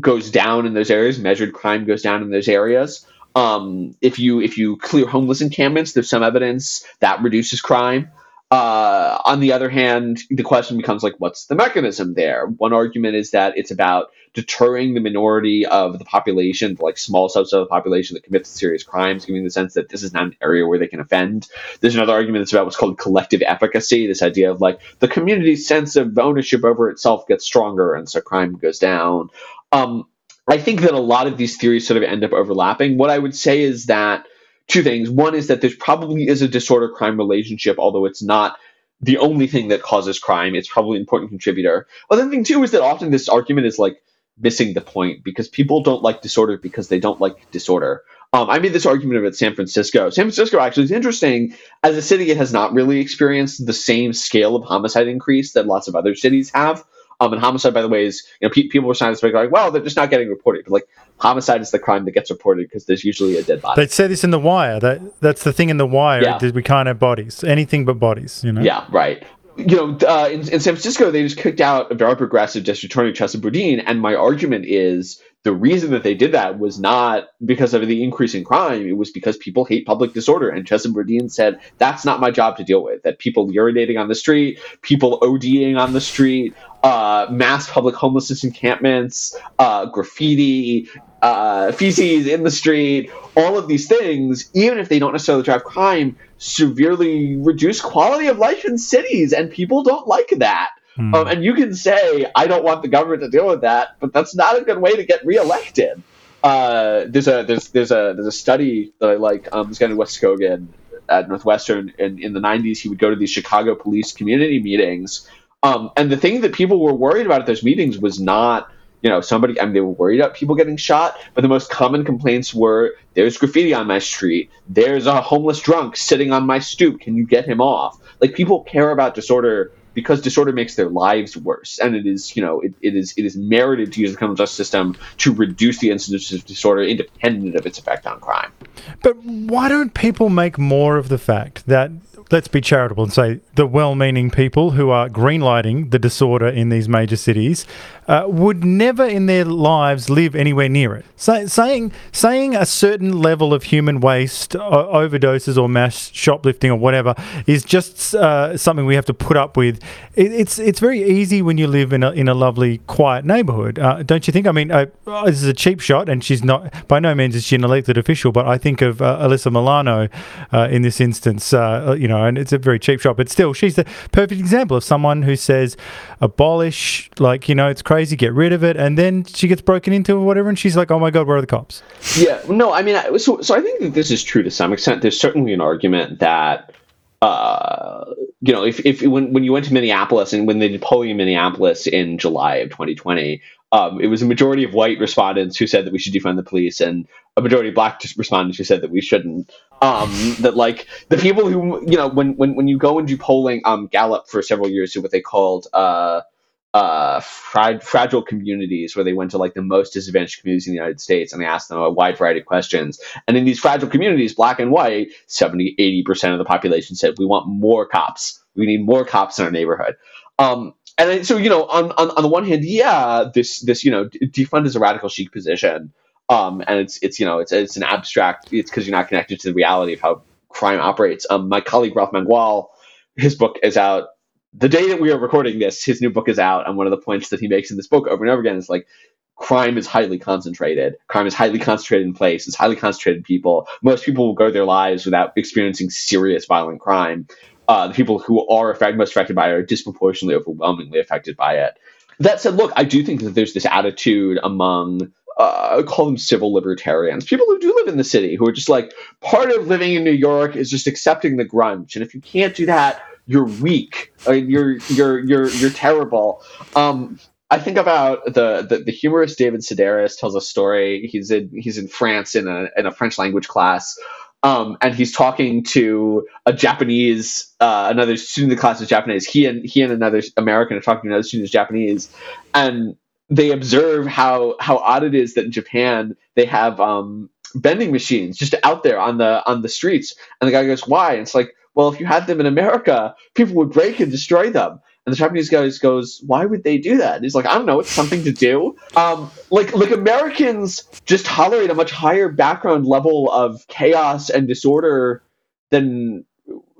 goes down in those areas. Measured crime goes down in those areas. Um, if you if you clear homeless encampments, there's some evidence that reduces crime. Uh, on the other hand, the question becomes like, what's the mechanism there? One argument is that it's about deterring the minority of the population, the, like small subset of the population that commits serious crimes, giving the sense that this is not an area where they can offend. There's another argument that's about what's called collective efficacy, this idea of like the community's sense of ownership over itself gets stronger, and so crime goes down. Um, I think that a lot of these theories sort of end up overlapping. What I would say is that two things. One is that there probably is a disorder crime relationship, although it's not the only thing that causes crime. It's probably an important contributor. Other thing too is that often this argument is like missing the point because people don't like disorder because they don't like disorder. Um, I made this argument about San Francisco. San Francisco actually is interesting. As a city, it has not really experienced the same scale of homicide increase that lots of other cities have. Um, and homicide, by the way, is you know pe- people were trying to like, well, they're just not getting reported. But like homicide is the crime that gets reported because there's usually a dead body. They say this in the Wire. That that's the thing in the Wire. Yeah. We can't have bodies, anything but bodies. You know. Yeah, right. You know, uh, in, in San Francisco, they just kicked out a very progressive district attorney, Chesa Boudin, and my argument is the reason that they did that was not because of the increase in crime. It was because people hate public disorder. And Chesa Boudin said, that's not my job to deal with. That people urinating on the street, people ODing on the street, uh, mass public homelessness encampments, uh, graffiti, uh, feces in the street, all of these things, even if they don't necessarily drive crime, severely reduce quality of life in cities, and people don't like that. Hmm. Um, and you can say, I don't want the government to deal with that, but that's not a good way to get reelected. Uh, there's a there's there's a there's a study that I like. Um, this guy named Wes Skogan at Northwestern, and in the '90s, he would go to these Chicago police community meetings um, and the thing that people were worried about at those meetings was not, you know, somebody, I mean, they were worried about people getting shot, but the most common complaints were there's graffiti on my street, there's a homeless drunk sitting on my stoop, can you get him off? Like, people care about disorder because disorder makes their lives worse, and it is, you know, it, it is it is merited to use the criminal justice system to reduce the incidence of disorder independent of its effect on crime. But why don't people make more of the fact that let's be charitable and say the well-meaning people who are greenlighting the disorder in these major cities uh, would never in their lives live anywhere near it. Say, saying saying a certain level of human waste, uh, overdoses, or mass shoplifting or whatever is just uh, something we have to put up with. It, it's it's very easy when you live in a in a lovely quiet neighbourhood, uh, don't you think? I mean, uh, this is a cheap shot, and she's not by no means is she an elected official, but I think of uh, Alyssa Milano in this instance. you know, and it's a very cheap shot, but still, she's the perfect example of someone who says abolish, like you know, it's crazy crazy, get rid of it, and then she gets broken into or whatever, and she's like, "Oh my god, where are the cops?" Yeah, no, I mean, so so I think that this is true to some extent. There's certainly an argument that. Uh, you know, if, if when, when you went to Minneapolis and when they did polling in Minneapolis in July of 2020, um, it was a majority of white respondents who said that we should defund the police, and a majority of black respondents who said that we shouldn't. Um, that like the people who you know when when when you go and do polling, um, Gallup for several years did what they called uh uh, fragile communities where they went to like the most disadvantaged communities in the United States and they asked them a wide variety of questions. And in these fragile communities, black and white, 70, 80% of the population said, we want more cops. We need more cops in our neighborhood. Um, and so, you know, on, on, on the one hand, yeah, this, this, you know, defund is a radical chic position. Um, and it's, it's, you know, it's, it's an abstract, it's because you're not connected to the reality of how crime operates. Um, my colleague, Ralph Mangual, his book is out the day that we are recording this, his new book is out, and one of the points that he makes in this book over and over again is like crime is highly concentrated. Crime is highly concentrated in place. It's highly concentrated people. Most people will go their lives without experiencing serious violent crime. Uh, the people who are effect, most affected by it are disproportionately, overwhelmingly affected by it. That said, look, I do think that there's this attitude among uh, I call them civil libertarians, people who do live in the city, who are just like part of living in New York is just accepting the grunge, and if you can't do that, you're weak. Mean, you're you're you're you're terrible. Um, I think about the, the, the humorist David Sedaris tells a story. He's in he's in France in a in a French language class, um, and he's talking to a Japanese uh, another student in the class is Japanese. He and he and another American are talking to another student who's Japanese, and they observe how how odd it is that in Japan they have um, vending machines just out there on the on the streets, and the guy goes, "Why?" And it's like well, if you had them in America, people would break and destroy them. And the Japanese guy goes, "Why would they do that?" And he's like, "I don't know. It's something to do." Um, like like Americans just tolerate a much higher background level of chaos and disorder than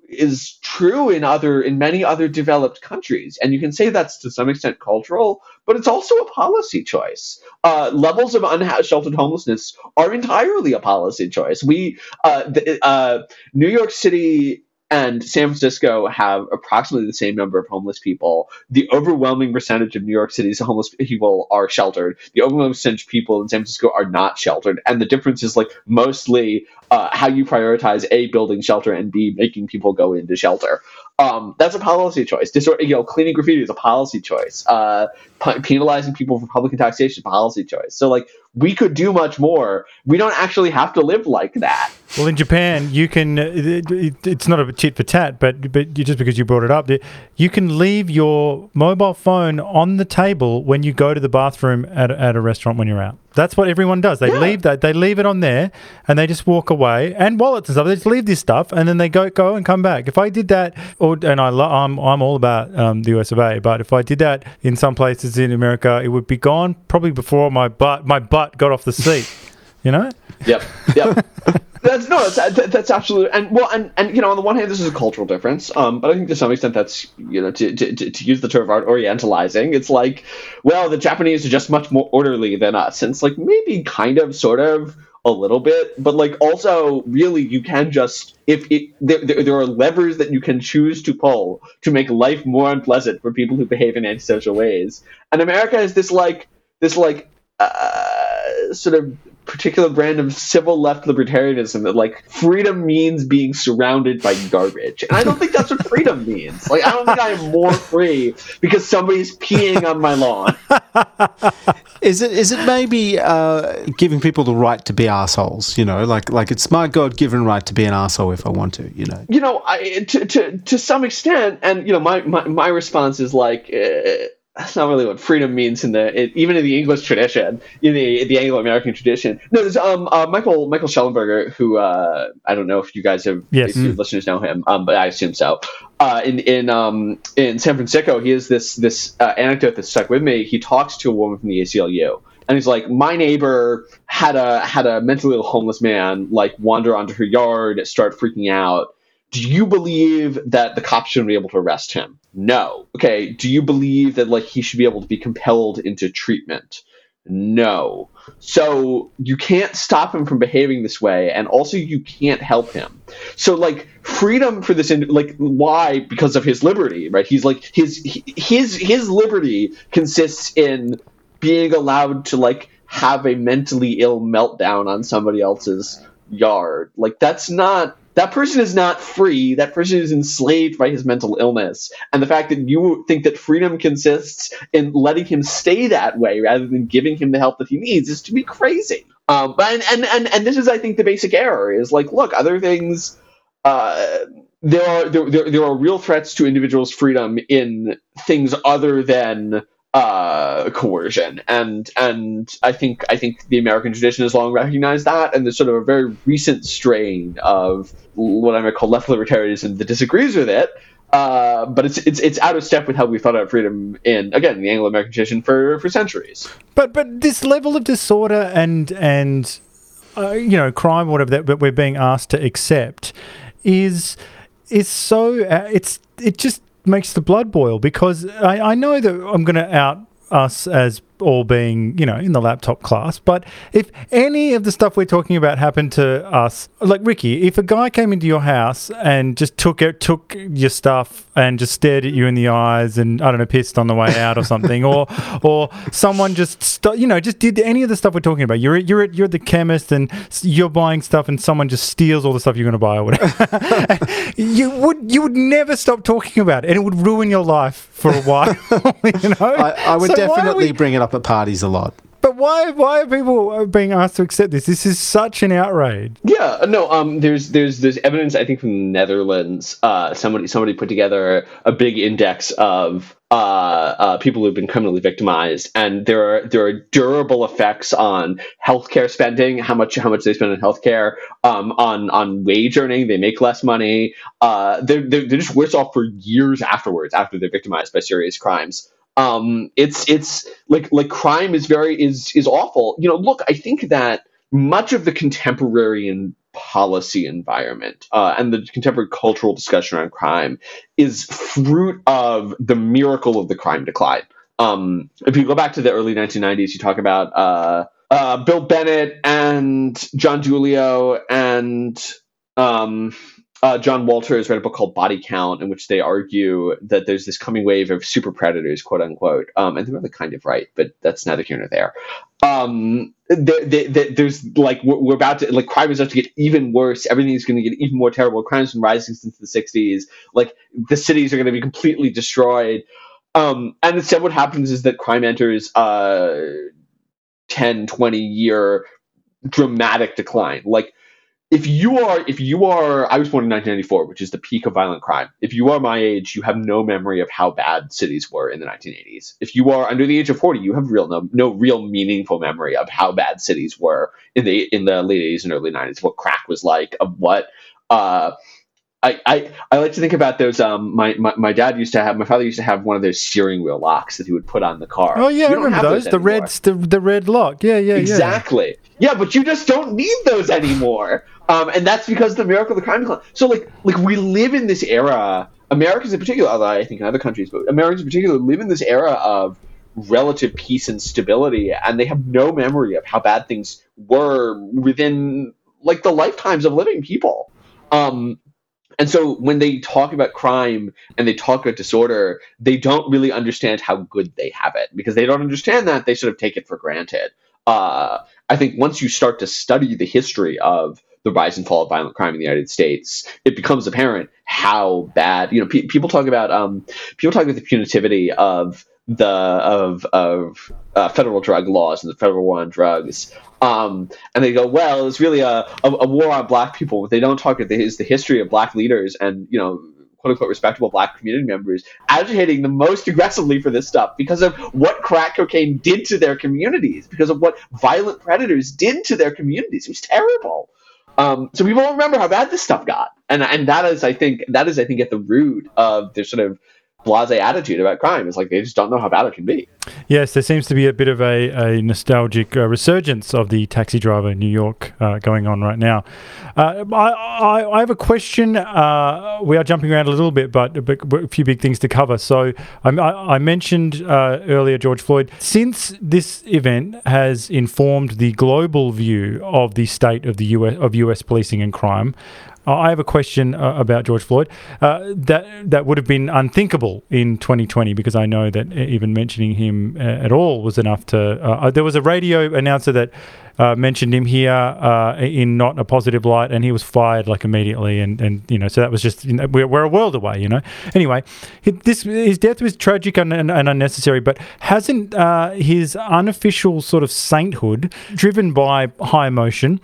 is true in other in many other developed countries and you can say that's to some extent cultural but it's also a policy choice uh, levels of unsheltered homelessness are entirely a policy choice we uh, the, uh, new york city and San Francisco have approximately the same number of homeless people. The overwhelming percentage of New York City's homeless people are sheltered. The overwhelming percentage of people in San Francisco are not sheltered. And the difference is like mostly uh, how you prioritize A, building shelter, and B, making people go into shelter. Um, that's a policy choice. Disor- you know, cleaning graffiti is a policy choice. Uh, p- penalizing people for public intoxication, is a policy choice. So like we could do much more. We don't actually have to live like that. Well, in Japan, you can. It, it, it's not a tit for tat, but but just because you brought it up, you can leave your mobile phone on the table when you go to the bathroom at, at a restaurant when you're out. That's what everyone does. They yeah. leave that. They leave it on there, and they just walk away. And wallets and stuff. They just leave this stuff, and then they go go and come back. If I did that, or and I lo- I'm I'm all about um, the US of A. But if I did that in some places in America, it would be gone probably before my butt my butt got off the seat. You know? Yep. Yep. that's no, that's that's absolutely and well, and and you know, on the one hand, this is a cultural difference, um, but I think to some extent that's you know to to, to use the term art orientalizing, it's like, well, the Japanese are just much more orderly than us, and it's like maybe kind of, sort of, a little bit, but like also really you can just if it there, there, there, are levers that you can choose to pull to make life more unpleasant for people who behave in antisocial ways. And America is this like this like uh, sort of particular brand of civil left libertarianism that like freedom means being surrounded by garbage. And I don't think that's what freedom means. Like I don't think I am more free because somebody's peeing on my lawn. Is it is it maybe uh, giving people the right to be assholes? You know, like like it's my God given right to be an asshole if I want to. You know. You know, I, to to to some extent, and you know, my my, my response is like. Uh, that's not really what freedom means in the it, even in the English tradition, in the the Anglo-American tradition. No, there's um uh, Michael Michael Shellenberger, who uh, I don't know if you guys have yes. your listeners know him, um, but I assume so. Uh, in in um in San Francisco, he has this this uh, anecdote that stuck with me. He talks to a woman from the ACLU, and he's like, "My neighbor had a had a mentally ill homeless man like wander onto her yard, start freaking out." Do you believe that the cops shouldn't be able to arrest him? No. Okay. Do you believe that like he should be able to be compelled into treatment? No. So you can't stop him from behaving this way, and also you can't help him. So like freedom for this, like why? Because of his liberty, right? He's like his his his liberty consists in being allowed to like have a mentally ill meltdown on somebody else's yard. Like that's not that person is not free. That person is enslaved by his mental illness. And the fact that you think that freedom consists in letting him stay that way rather than giving him the help that he needs is to be crazy. Um, and, and, and, and this is, I think, the basic error is like, look, other things, uh, there are there, there, there are real threats to individuals' freedom in things other than uh, coercion, and and I think I think the American tradition has long recognized that, and there's sort of a very recent strain of what I might call left libertarianism that disagrees with it. Uh, but it's it's it's out of step with how we thought about freedom in again the Anglo-American tradition for for centuries. But but this level of disorder and and uh, you know crime whatever that we're being asked to accept is is so uh, it's it just makes the blood boil because I, I know that I'm going to out us as all being, you know, in the laptop class. But if any of the stuff we're talking about happened to us, like Ricky, if a guy came into your house and just took it, took your stuff and just stared at you in the eyes and I don't know, pissed on the way out or something, or or someone just st- you know just did any of the stuff we're talking about. You're you're at, you're at the chemist and you're buying stuff and someone just steals all the stuff you're going to buy or whatever. you would you would never stop talking about it and it would ruin your life for a while. you know, I, I would so definitely we, bring it up at parties a lot. But why? Why are people being asked to accept this? This is such an outrage. Yeah, no. Um, there's there's there's evidence I think from the Netherlands. Uh, somebody somebody put together a big index of uh, uh, people who've been criminally victimized, and there are there are durable effects on healthcare spending, how much how much they spend on healthcare, um, on on wage earning, they make less money. Uh, they're, they're they're just worse off for years afterwards after they're victimized by serious crimes um, it's it's like like crime is very is is awful. You know, look, I think that much of the contemporary and policy environment uh, and the contemporary cultural discussion around crime is fruit of the miracle of the crime decline. Um, if you go back to the early 1990s, you talk about uh, uh, Bill Bennett and John DiIulio and um, uh, John Walters read a book called Body Count, in which they argue that there's this coming wave of super predators, quote unquote. Um, and they're really kind of right, but that's neither here nor there. Um, they, they, they, there's like we're, we're, about to like crime is about to get even worse. Everything's going to get even more terrible. Crime's been rising since the '60s. Like the cities are going to be completely destroyed. Um, and instead, what happens is that crime enters a 10, 20 year dramatic decline. Like if you are if you are I was born in 1994, which is the peak of violent crime. If you are my age, you have no memory of how bad cities were in the 1980s. If you are under the age of 40, you have real no, no real meaningful memory of how bad cities were in the in the late 80s and early 90s. What crack was like, of what uh, I, I, I like to think about those. Um, my, my, my dad used to have. My father used to have one of those steering wheel locks that he would put on the car. Oh yeah, I remember those. those the red, the, the red lock. Yeah, yeah, exactly. Yeah. Yeah, but you just don't need those anymore. Um, and that's because the miracle of the crime decline. So like like we live in this era. Americans in particular, although I think in other countries, but Americans in particular live in this era of relative peace and stability, and they have no memory of how bad things were within like the lifetimes of living people. Um, and so when they talk about crime and they talk about disorder, they don't really understand how good they have it because they don't understand that they sort of take it for granted. Uh, I think once you start to study the history of the rise and fall of violent crime in the United States, it becomes apparent how bad. You know, pe- people talk about um, people talk about the punitivity of the of of uh, federal drug laws and the federal war on drugs. Um, and they go, well, it's really a, a, a, war on black people. They don't talk about is the history of black leaders and you know quote unquote respectable black community members agitating the most aggressively for this stuff because of what crack cocaine did to their communities, because of what violent predators did to their communities. It was terrible. Um, so people remember how bad this stuff got, and and that is, I think, that is, I think, at the root of their sort of blase attitude about crime. Is like they just don't know how bad it can be. Yes, there seems to be a bit of a, a nostalgic uh, resurgence of the taxi driver in New York uh, going on right now. Uh, I, I, I, have a question. Uh, we are jumping around a little bit, but, but, a few big things to cover. So I, I mentioned uh, earlier George Floyd. Since this event has informed the global view of the state of the US of US policing and crime, I have a question uh, about George Floyd. Uh, that that would have been unthinkable in 2020 because I know that even mentioning him uh, at all was enough to. Uh, uh, there was a radio announcer that mentioned him here in not a positive light, and he was fired like immediately. And, and you know, so that was just you know, we're, we're a world away. You know. Anyway, this his death was tragic and, and, and unnecessary, but hasn't his unofficial sort of sainthood, driven by high emotion,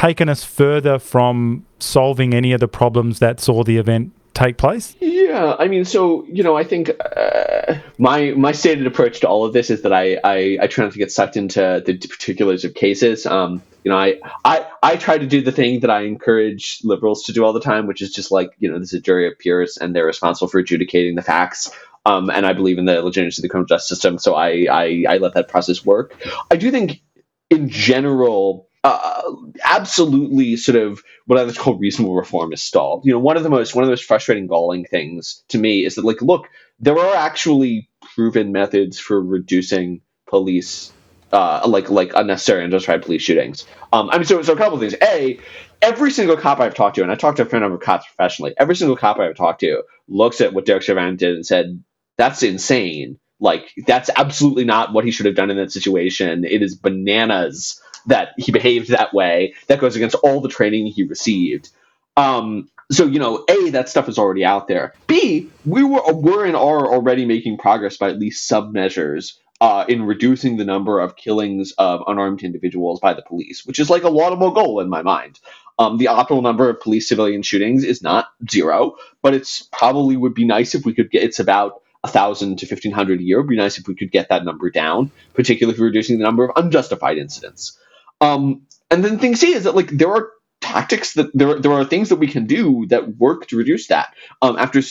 taken us further from solving any of the problems that saw the event take place? Yeah, I mean, so you know, I think uh, my my stated approach to all of this is that I, I I try not to get sucked into the particulars of cases. Um, you know, I, I I try to do the thing that I encourage liberals to do all the time, which is just like you know, this is a jury of peers, and they're responsible for adjudicating the facts. Um, and I believe in the legitimacy of the criminal justice system, so I, I I let that process work. I do think, in general, uh, absolutely sort of what I would call reasonable reform is stalled. You know, one of the most one of the most frustrating, galling things to me is that like, look, there are actually proven methods for reducing police. Uh, like like unnecessary unjustified police shootings. Um, I mean, so so a couple of things. A, every single cop I've talked to, and I talked to a fair number of cops professionally. Every single cop I've talked to looks at what Derek Chauvin did and said, "That's insane. Like that's absolutely not what he should have done in that situation. It is bananas that he behaved that way. That goes against all the training he received. Um, so you know, a that stuff is already out there. B we were were and are already making progress by at least sub measures uh, in reducing the number of killings of unarmed individuals by the police, which is like a laudable goal in my mind. Um, the optimal number of police civilian shootings is not zero, but it's probably would be nice if we could get. It's about thousand to fifteen hundred a year. It would be nice if we could get that number down, particularly for reducing the number of unjustified incidents. Um, and then thing C is that like there are tactics that there there are things that we can do that work to reduce that. Um, after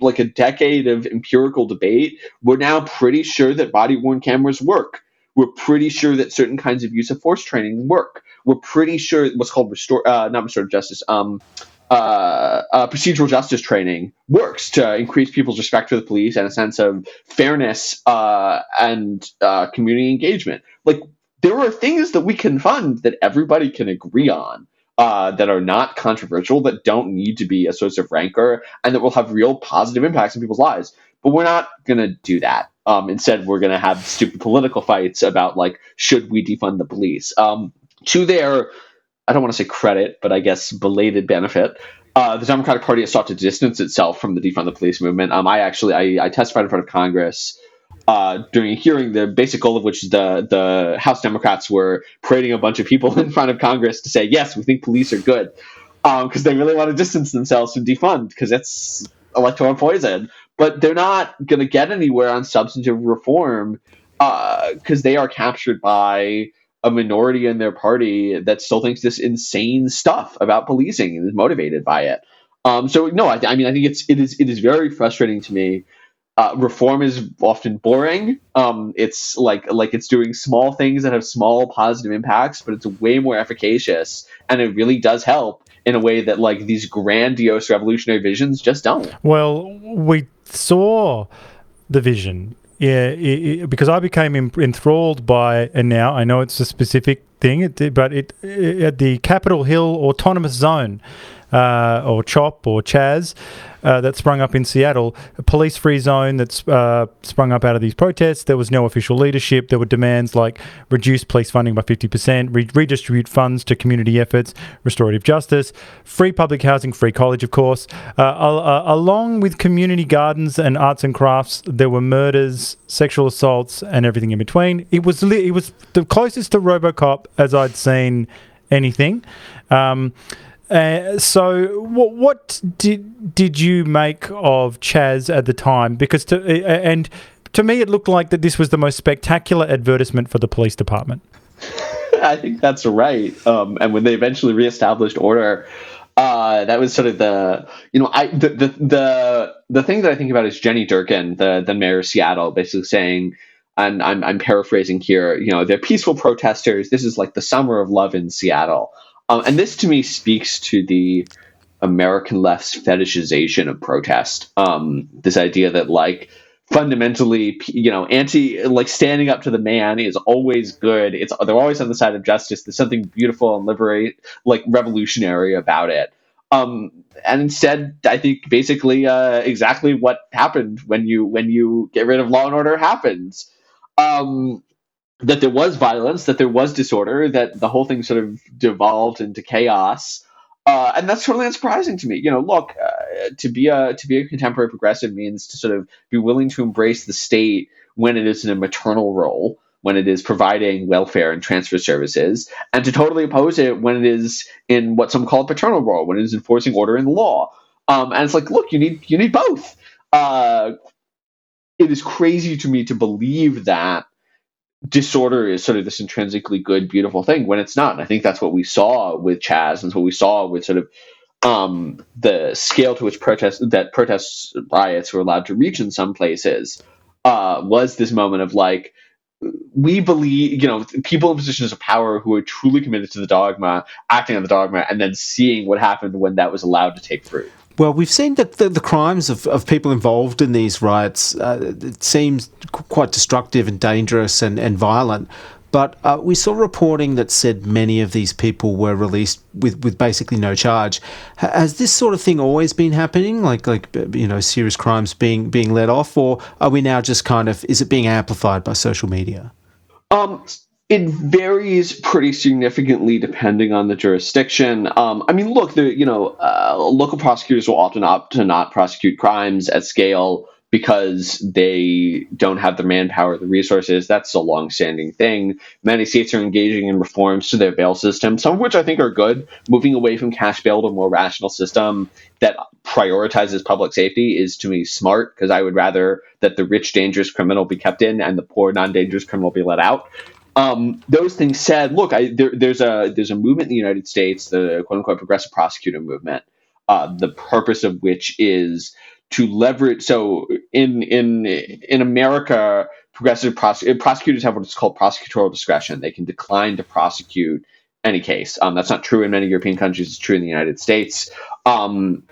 like a decade of empirical debate, we're now pretty sure that body worn cameras work. We're pretty sure that certain kinds of use of force training work. We're pretty sure what's called restore, uh, not restorative justice, um, uh, uh, procedural justice training works to increase people's respect for the police and a sense of fairness uh, and uh, community engagement. Like there are things that we can fund that everybody can agree on. Uh, that are not controversial, that don't need to be a source of rancor, and that will have real positive impacts in people's lives. But we're not going to do that. Um, instead, we're going to have stupid political fights about, like, should we defund the police? Um, to their, I don't want to say credit, but I guess belated benefit, uh, the Democratic Party has sought to distance itself from the defund the police movement. Um, I actually I, I testified in front of Congress uh, during a hearing, the basic goal of which the the House Democrats were parading a bunch of people in front of Congress to say, yes, we think police are good, because um, they really want to distance themselves from defund because it's electoral poison. But they're not going to get anywhere on substantive reform because uh, they are captured by a minority in their party that still thinks this insane stuff about policing and is motivated by it. Um, so no, I, I mean I think it's it is it is very frustrating to me uh, reform is often boring. Um, it's like like it's doing small things that have small positive impacts, but it's way more efficacious, and it really does help in a way that like these grandiose revolutionary visions just don't. Well, we saw the vision, yeah, it, it, because I became enthralled by, and now I know it's a specific thing, but it, at the Capitol Hill Autonomous Zone uh, or CHOP or CHAZ uh, that sprung up in Seattle, a police free zone that's uh, sprung up out of these protests. There was no official leadership. There were demands like reduce police funding by 50%, re- redistribute funds to community efforts, restorative justice, free public housing, free college, of course. Uh, uh, along with community gardens and arts and crafts, there were murders, sexual assaults, and everything in between. It was, li- it was the closest to Robocop as I'd seen anything. Um, Uh, so, what, what did did you make of Chaz at the time? Because to uh, and to me, it looked like that this was the most spectacular advertisement for the police department. I think that's right. Um, and when they eventually reestablished order, uh, that was sort of the you know I the, the the the thing that I think about is Jenny Durkan, the the mayor of Seattle, basically saying. And I'm, I'm paraphrasing here. You know, they're peaceful protesters. This is like the summer of love in Seattle. Um, and this to me speaks to the American left's fetishization of protest. Um, this idea that like fundamentally, you know, anti like standing up to the man is always good. It's they're always on the side of justice. There's something beautiful and liberate like revolutionary about it. Um, and instead, I think basically uh, exactly what happened when you when you get rid of law and order happens. Um, that there was violence, that there was disorder, that the whole thing sort of devolved into chaos. Uh, and that's totally unsurprising to me. You know, look, uh, to be a to be a contemporary progressive means to sort of be willing to embrace the state when it is in a maternal role, when it is providing welfare and transfer services, and to totally oppose it when it is in what some call a paternal role, when it is enforcing order and law. Um, and it's like, look, you need you need both. Uh, it is crazy to me to believe that disorder is sort of this intrinsically good, beautiful thing when it's not. And I think that's what we saw with Chaz, and what we saw with sort of um, the scale to which protests that protests riots were allowed to reach in some places uh, was this moment of like we believe, you know, people in positions of power who are truly committed to the dogma, acting on the dogma, and then seeing what happened when that was allowed to take fruit. Well, we've seen that the, the, crimes of, of people involved in these riots uh, it seems quite destructive and dangerous and, and violent. But uh, we saw reporting that said many of these people were released with, with basically no charge. H- has this sort of thing always been happening, like like you know serious crimes being being let off, or are we now just kind of is it being amplified by social media? Um, it varies pretty significantly depending on the jurisdiction. Um, I mean, look, the you know uh, local prosecutors will often opt to not prosecute crimes at scale because they don't have the manpower, the resources. That's a long-standing thing. Many states are engaging in reforms to their bail system, some of which I think are good. Moving away from cash bail to a more rational system that prioritizes public safety is to me smart because I would rather that the rich, dangerous criminal be kept in and the poor, non-dangerous criminal be let out. Um, those things said, look, I, there, there's a there's a movement in the United States, the quote unquote progressive prosecutor movement, uh, the purpose of which is to leverage. So in in in America, progressive prose- prosecutors have what's called prosecutorial discretion. They can decline to prosecute any case. Um, that's not true in many European countries. It's true in the United States. Um,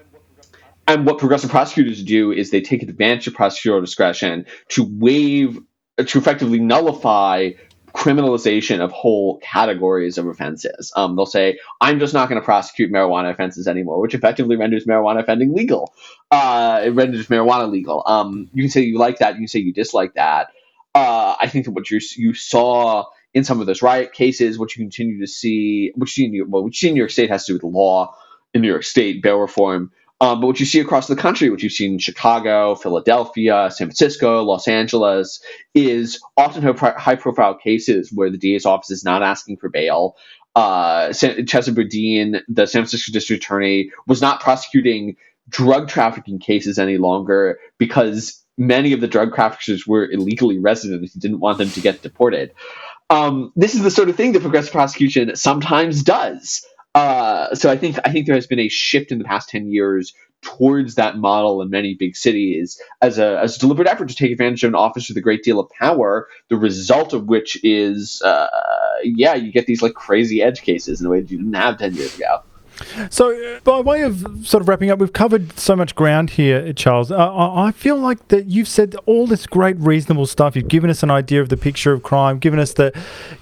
and what progressive prosecutors do is they take advantage of prosecutorial discretion to waive, to effectively nullify criminalization of whole categories of offenses. Um, they'll say, I'm just not going to prosecute marijuana offenses anymore, which effectively renders marijuana offending legal. Uh, it renders marijuana legal. Um, you can say you like that, you can say you dislike that. Uh, I think that what you you saw in some of those riot cases, what you continue to see, which you well, which in New York State has to do with law in New York State, bail reform, um, but what you see across the country, what you've seen in Chicago, Philadelphia, San Francisco, Los Angeles, is often high profile cases where the DA's office is not asking for bail. Uh, Chesa Boudin, the San Francisco district attorney, was not prosecuting drug trafficking cases any longer because many of the drug traffickers were illegally resident. He didn't want them to get deported. Um, this is the sort of thing that progressive prosecution sometimes does. Uh, so I think I think there has been a shift in the past ten years towards that model in many big cities as a, as a deliberate effort to take advantage of an office with a great deal of power. The result of which is, uh, yeah, you get these like crazy edge cases in a way that you didn't have ten years ago. So, uh, by way of sort of wrapping up, we've covered so much ground here, Charles. Uh, I feel like that you've said all this great, reasonable stuff. You've given us an idea of the picture of crime, given us the,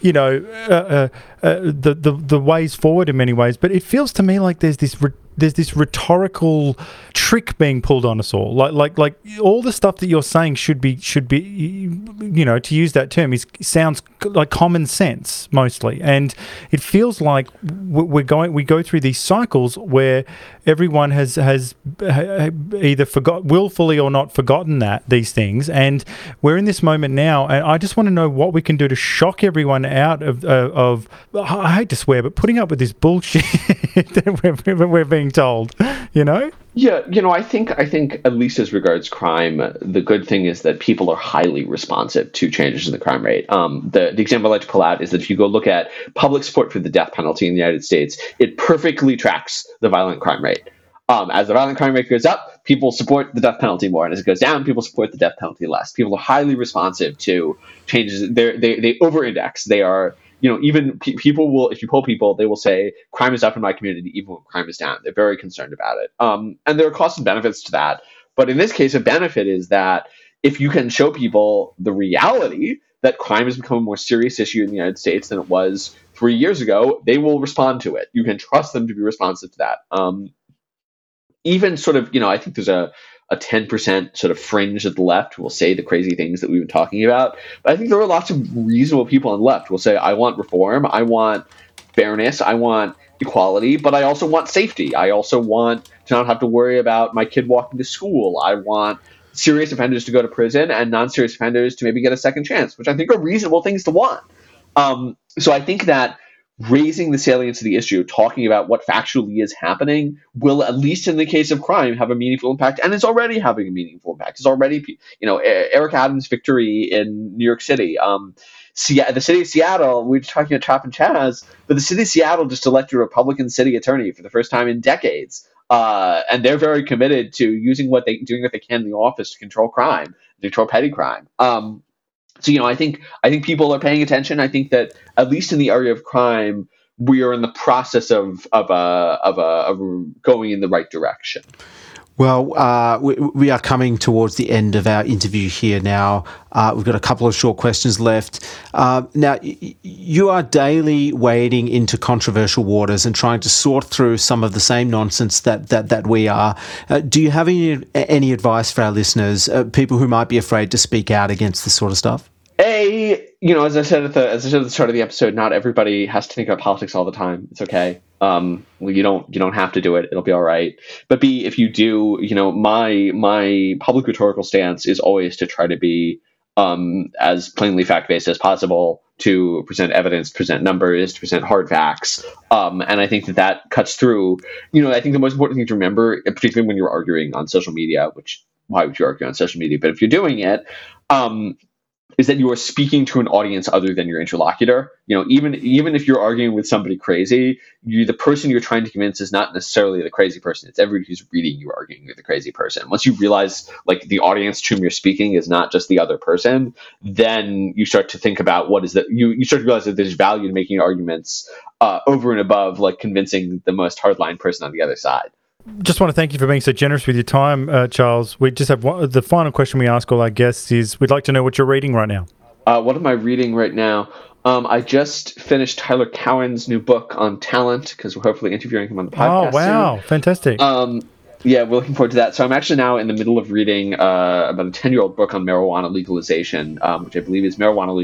you know, uh, uh, uh the, the the ways forward in many ways. But it feels to me like there's this there's this rhetorical trick being pulled on us all. Like like like all the stuff that you're saying should be should be you know to use that term is sounds like common sense mostly, and it feels like we're going we go through these cycles where everyone has has either forgot willfully or not forgotten that these things, and we're in this moment now, and I just want to know what we can do to shock everyone out of uh, of I hate to swear, but putting up with this bullshit that we're, we're being told, you know. Yeah, you know, I think I think at least as regards crime, the good thing is that people are highly responsive to changes in the crime rate. Um, the the example I like to pull out is that if you go look at public support for the death penalty in the United States, it perfectly tracks the violent crime rate. Um, as the violent crime rate goes up, people support the death penalty more, and as it goes down, people support the death penalty less. People are highly responsive to changes. They're, they they over-index. They are you know, even pe- people will, if you poll people, they will say crime is up in my community, even when crime is down. They're very concerned about it. Um, and there are costs and benefits to that. But in this case, a benefit is that if you can show people the reality that crime has become a more serious issue in the United States than it was three years ago, they will respond to it. You can trust them to be responsive to that. Um, even sort of, you know, I think there's a a 10% sort of fringe at the left will say the crazy things that we've been talking about. But I think there are lots of reasonable people on the left will say, I want reform, I want fairness, I want equality, but I also want safety. I also want to not have to worry about my kid walking to school. I want serious offenders to go to prison and non serious offenders to maybe get a second chance, which I think are reasonable things to want. Um, so I think that raising the salience of the issue, talking about what factually is happening, will at least in the case of crime have a meaningful impact, and it's already having a meaningful impact. It's already, you know, Eric Adams' victory in New York City. Um, the city of Seattle, we were talking about Trap and Chaz, but the city of Seattle just elected a Republican city attorney for the first time in decades. Uh, and they're very committed to using what they doing what they can in the office to control crime, to control petty crime. Um, so you know, I think I think people are paying attention. I think that at least in the area of crime, we are in the process of of a uh, of a uh, of going in the right direction. Well, uh, we, we, are coming towards the end of our interview here now. Uh, we've got a couple of short questions left. Uh, now, y- you are daily wading into controversial waters and trying to sort through some of the same nonsense that that, that we are. Uh, do you have any any advice for our listeners, uh, people who might be afraid to speak out against this sort of stuff? A, you know, as I said at the as I said at the start of the episode, not everybody has to think about politics all the time. It's okay. Um, you don't you don't have to do it. It'll be all right. But B, if you do, you know, my my public rhetorical stance is always to try to be um, as plainly fact based as possible, to present evidence, present numbers, to present hard facts. Um, and I think that that cuts through. You know, I think the most important thing to remember, particularly when you're arguing on social media, which why would you argue on social media? But if you're doing it, um, is that you are speaking to an audience other than your interlocutor. You know, even even if you're arguing with somebody crazy, you the person you're trying to convince is not necessarily the crazy person. It's everybody who's reading you arguing with the crazy person. Once you realize like the audience to whom you're speaking is not just the other person, then you start to think about what is that you you start to realize that there's value in making arguments uh, over and above like convincing the most hardline person on the other side just want to thank you for being so generous with your time, uh, Charles. We just have one, the final question we ask all our guests is: We'd like to know what you're reading right now. Uh, what am I reading right now? Um, I just finished Tyler Cowen's new book on talent because we're hopefully interviewing him on the podcast. Oh wow, soon. fantastic! Um, yeah, we're looking forward to that. So I'm actually now in the middle of reading uh, about a 10 year old book on marijuana legalization, um, which I believe is marijuana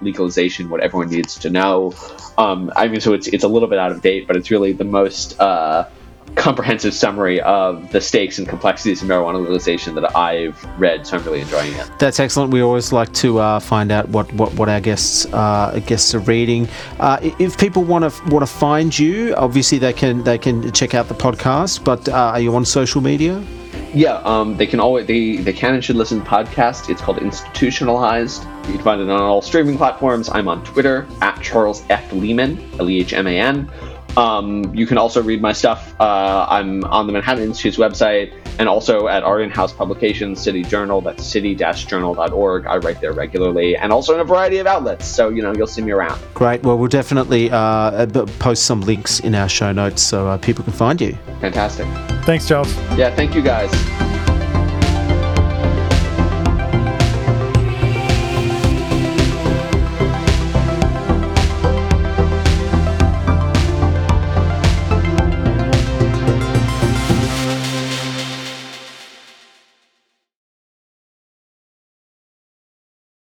legalization, what everyone needs to know. Um, I mean, so it's it's a little bit out of date, but it's really the most uh, comprehensive summary of the stakes and complexities of marijuana legalization that I've read, so I'm really enjoying it. That's excellent. We always like to uh, find out what, what, what our guests uh, guests are reading. Uh, if people want to want to find you, obviously they can they can check out the podcast. But uh, are you on social media? Yeah, um, they can always they they can and should listen to podcast. It's called Institutionalized. You can find it on all streaming platforms. I'm on Twitter at Charles F Lehman, L E H M A N. Um, you can also read my stuff. Uh, I'm on the Manhattan Institute's website and also at our in-house publication, City Journal. That's city-journal.org. I write there regularly, and also in a variety of outlets. So you know you'll see me around. Great. Well, we'll definitely uh, post some links in our show notes so uh, people can find you. Fantastic. Thanks, Charles. Yeah. Thank you, guys.